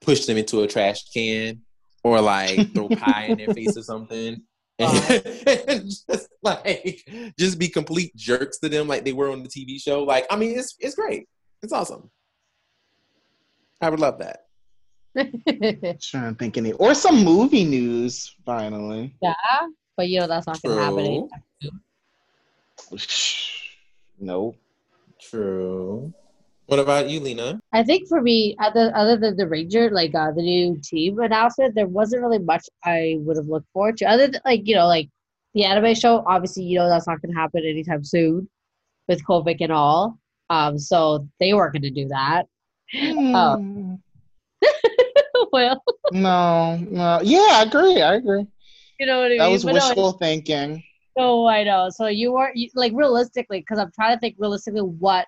push them into a trash can or like throw pie in their face or something. And, uh-huh. and just like just be complete jerks to them like they were on the TV show. Like, I mean, it's it's great. It's awesome. I would love that. trying to think any or some movie news finally. yeah, but you know that's not gonna happen. True. anytime Nope. True. What about you, Lena? I think for me, other other than the Ranger, like uh, the new team announcement, there wasn't really much I would have looked forward to. Other than like you know, like the anime show. Obviously, you know that's not going to happen anytime soon, with COVID and all. Um, so they weren't going to do that. Oh. Hmm. well, No, no. Yeah, I agree. I agree. you know what I mean. That was But no, wishful thinking. No, I know. So you weren't you, like realistically, because I'm trying to think realistically what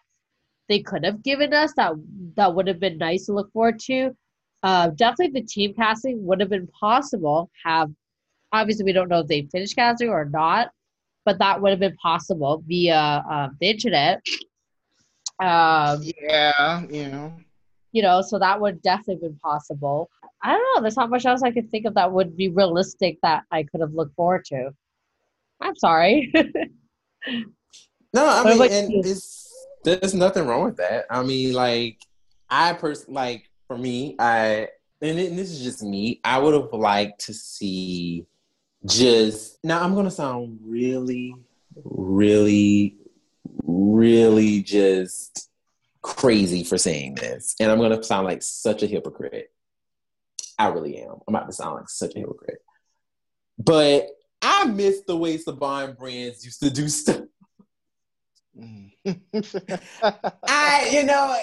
they could have given us that that would have been nice to look forward to. Uh, definitely the team casting would have been possible. Have obviously we don't know if they finished casting or not, but that would have been possible via uh, the internet. Um, Yeah, you know. you know, so that would definitely been possible. I don't know. There's not much else I could think of that would be realistic that I could have looked forward to. I'm sorry. No, I mean, and it's there's nothing wrong with that. I mean, like I pers like for me, I and, it- and this is just me. I would have liked to see just now. I'm gonna sound really, really, really just crazy for saying this, and I'm gonna sound like such a hypocrite. I really am. I'm about to sound like such a hypocrite, but I miss the way Saban Brands used to do stuff. Mm. I, you know,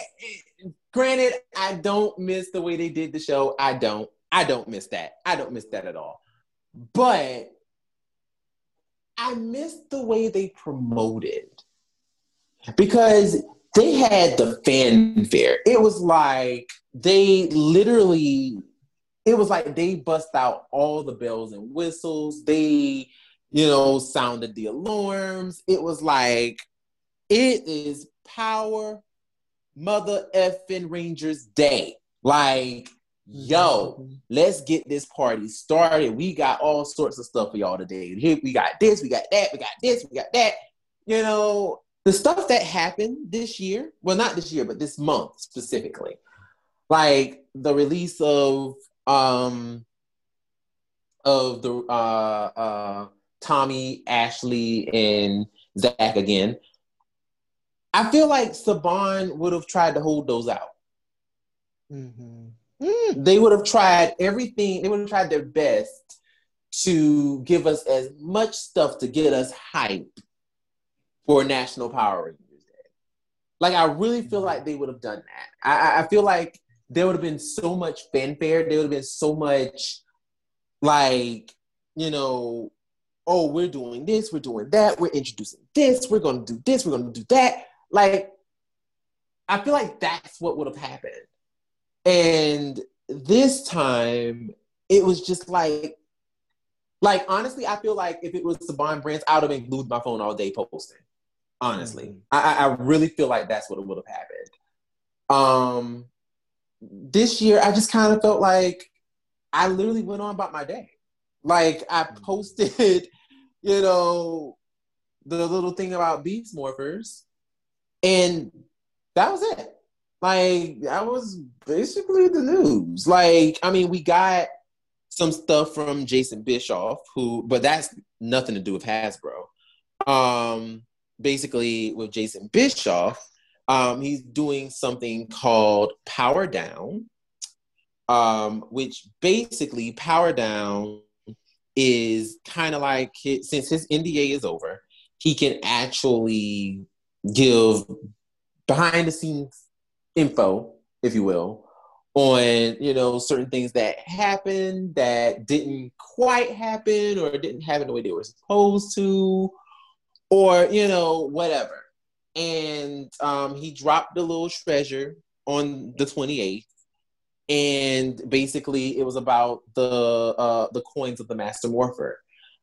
granted, I don't miss the way they did the show. I don't. I don't miss that. I don't miss that at all. But I miss the way they promoted because they had the fanfare. It was like they literally, it was like they bust out all the bells and whistles. They, you know, sounded the alarms. It was like, it is Power Mother effing Rangers Day. Like, yo, let's get this party started. We got all sorts of stuff for y'all today. Here we got this, we got that, we got this, we got that. You know, the stuff that happened this year, well, not this year, but this month specifically. Like the release of um of the uh uh Tommy, Ashley, and Zach again. I feel like Saban would have tried to hold those out. Mhm. Mm. They would have tried everything, they would have tried their best to give us as much stuff to get us hype for National Power Rangers Day. Like, I really feel like they would have done that. I- I feel like there would have been so much fanfare, there would have been so much, like, you know, oh, we're doing this, we're doing that, we're introducing this, we're gonna do this, we're gonna do that. Like, I feel like that's what would have happened. And this time, it was just like, like honestly, I feel like if it was Saban Brands, I would have been glued to my phone all day posting. Honestly, Mhm. I, I I really feel like that's what it would have happened. Um, this year, I just kind of felt like I literally went on about my day. Like I posted, you know, the little thing about beast morphers, and that was it. Like that was basically the news. Like I mean, we got some stuff from Jason Bischoff, who, but that's nothing to do with Hasbro. Um, basically, with Jason Bischoff, um, he's doing something called Power Down, um, which basically Power Down is kind of like his, since his NDA is over, he can actually give behind the scenes info, if you will, on you know certain things that happened that didn't quite happen or didn't happen the way they were supposed to, or you know whatever. And um, he dropped the little treasure on the 28th, and basically it was about the uh, the coins of the Master Morpher.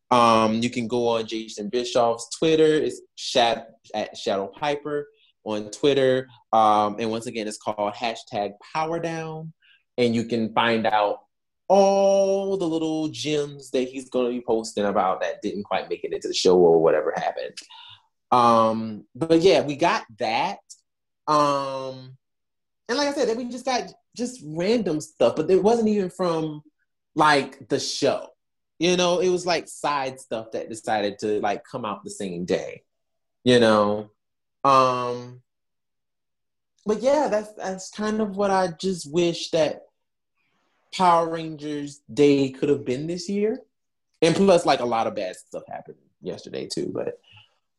Um, you can go on Jason Bischoff's Twitter. It's Shad- at Shadow Piper on Twitter. Um, and once again, it's called hashtag Power Down. And you can find out all the little gems that he's going to be posting about that didn't quite make it into the show or whatever happened. Um, but yeah, we got that. Um, and like I said, we just got just random stuff, but it wasn't even from like the show. You know, it was like side stuff that decided to like come out the same day. You know, um, but yeah, that's that's kind of what I just wish that Power Rangers Day could have been this year. And plus, like a lot of bad stuff happened yesterday too. But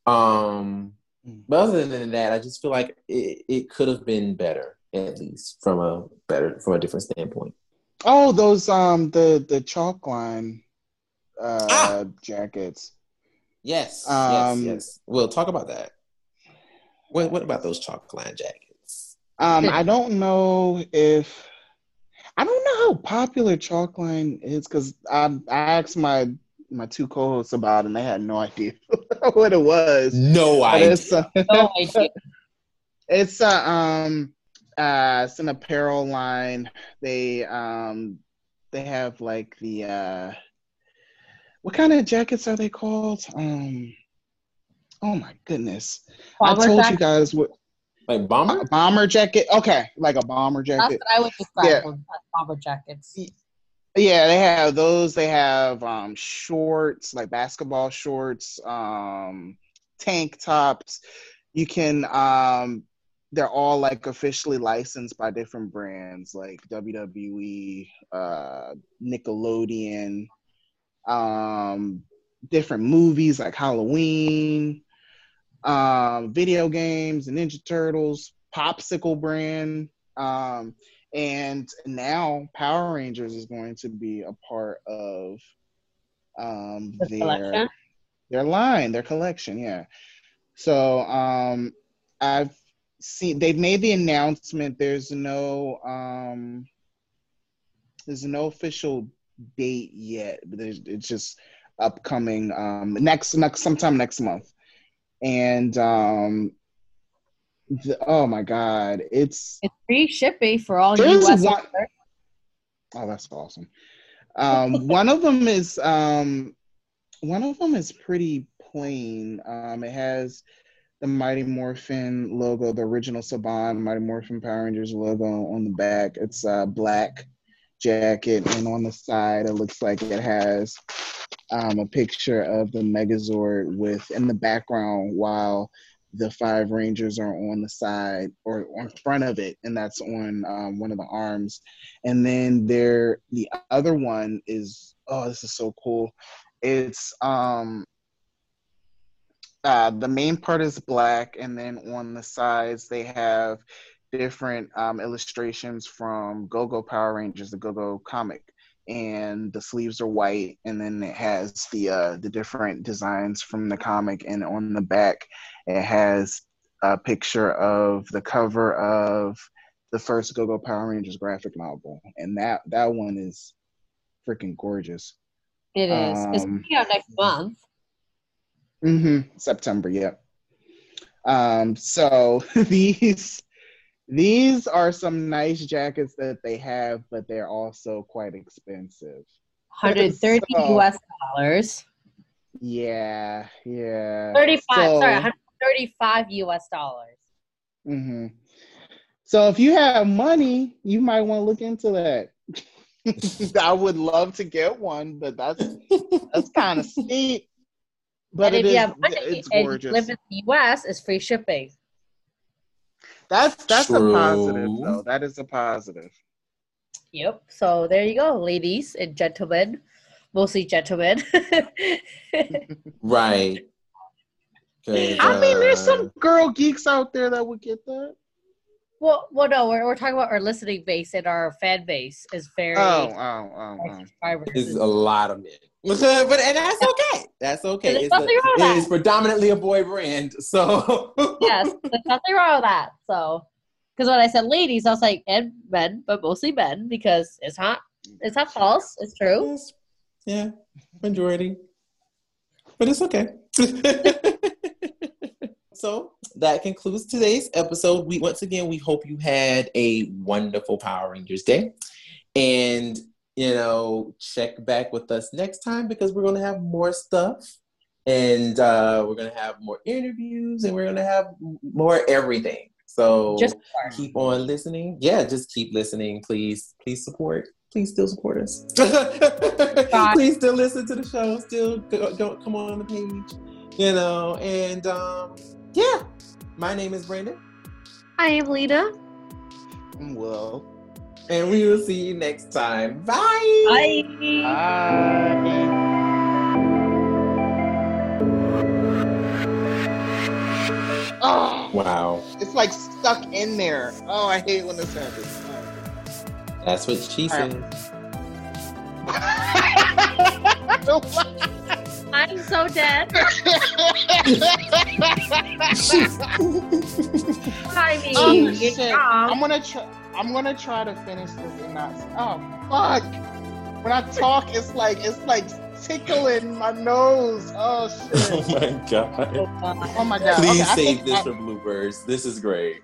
um, mm. but other than that, I just feel like it, it could have been better, at least from a better from a different standpoint. Oh, those um the the chalk line uh ah! jackets. Yes, um, yes, yes. We'll talk about that. What what about those chalk line jackets? Um, I don't know if I don't know how popular chalk line is because I, I asked my my two co-hosts about and they had no idea what it was. No idea. It's, uh, no idea. it's uh, um uh it's an apparel line. They um they have like the uh what kind of jackets are they called? Um oh my goodness. Bomber I told jacket? you guys what like bomber? A bomber jacket. Okay, like a bomber jacket. That's what I would describe yeah. them bomber jackets. Yeah, they have those. They have um, shorts, like basketball shorts, um, tank tops. You can. Um, they're all like officially licensed by different brands, like WWE, uh, Nickelodeon, um, different movies like Halloween um, video games, the Ninja Turtles, Popsicle brand, um, and now Power Rangers is going to be a part of um, the their collection? their line, their collection. Yeah. So um, I've seen they've made the announcement. There's no um, there's no official date yet, but it's just upcoming um, next next sometime next month and um, the, oh my god, it's it's free shipping for all U.S. One, oh, that's awesome. Um, one of them is um, one of them is pretty plain. Um, it has the Mighty Morphin logo, the original Saban Mighty Morphin Power Rangers logo on the back. It's a black jacket, and on the side, it looks like it has um, a picture of the Megazord with in the background while the five Rangers are on the side or on front of it, and that's on um, one of the arms. And then there, the other one is oh, this is so cool. It's um, uh, the main part is black, and then on the sides they have different um, illustrations from Go Go Power Rangers, the Go Go comic and the sleeves are white and then it has the uh, the different designs from the comic and on the back it has a picture of the cover of the first Go-Go Power Rangers graphic novel and that that one is freaking gorgeous. It is. Um, it's coming out next month. Mm Mhm. September, yeah. Um so these these are some nice jackets that they have, but they're also quite expensive. 130 so, US dollars. Yeah, yeah. 35, so, sorry, 135 US dollars. Mm-hmm. So if you have money, you might want to look into that. I would love to get one, but that's that's kind of steep. But and if you have money it's gorgeous. and live in the US, it's free shipping. That's that's True. a positive though. That is a positive. Yep. So there you go, ladies and gentlemen. Mostly gentlemen. right. I mean, there's some girl geeks out there that would get that. Well, well, no, we're, we're talking about our listening base and our fan base is very. Oh, oh, oh, oh. It's a lot of men, but and that's okay. That's okay. It's, a, it is predominantly a boy brand, so yes, there's nothing wrong with that. So Because when I said ladies, I was like, and men, but mostly men because it's not it's not false. It's true. Yes. Yeah, majority. But it's okay. so that concludes today's episode. We once again we hope you had a wonderful Power Rangers day. And you know, check back with us next time because we're gonna have more stuff. And uh, we're gonna have more interviews and we're gonna have more everything. So Just keep on listening. Yeah, just keep listening, please. Please support. Please still support us. please still listen to the show. Still go, go, come on the page. You know, and um, yeah. My name is Brandon, I am Lita. Well, and we will see you next time. Bye. Bye. bye. Oh, Wow, it's like stuck in there. Oh, I hate when this happens. that's what she said. I'm so dead. I mean, Oh, shit. um, I'm gonna try. I'm gonna try to finish this and not. Oh fuck! When I talk, it's like it's like tickling my nose. Oh shit! Oh my god. oh, Oh my god! Please Okay, save think this I- for bloopers. This is great.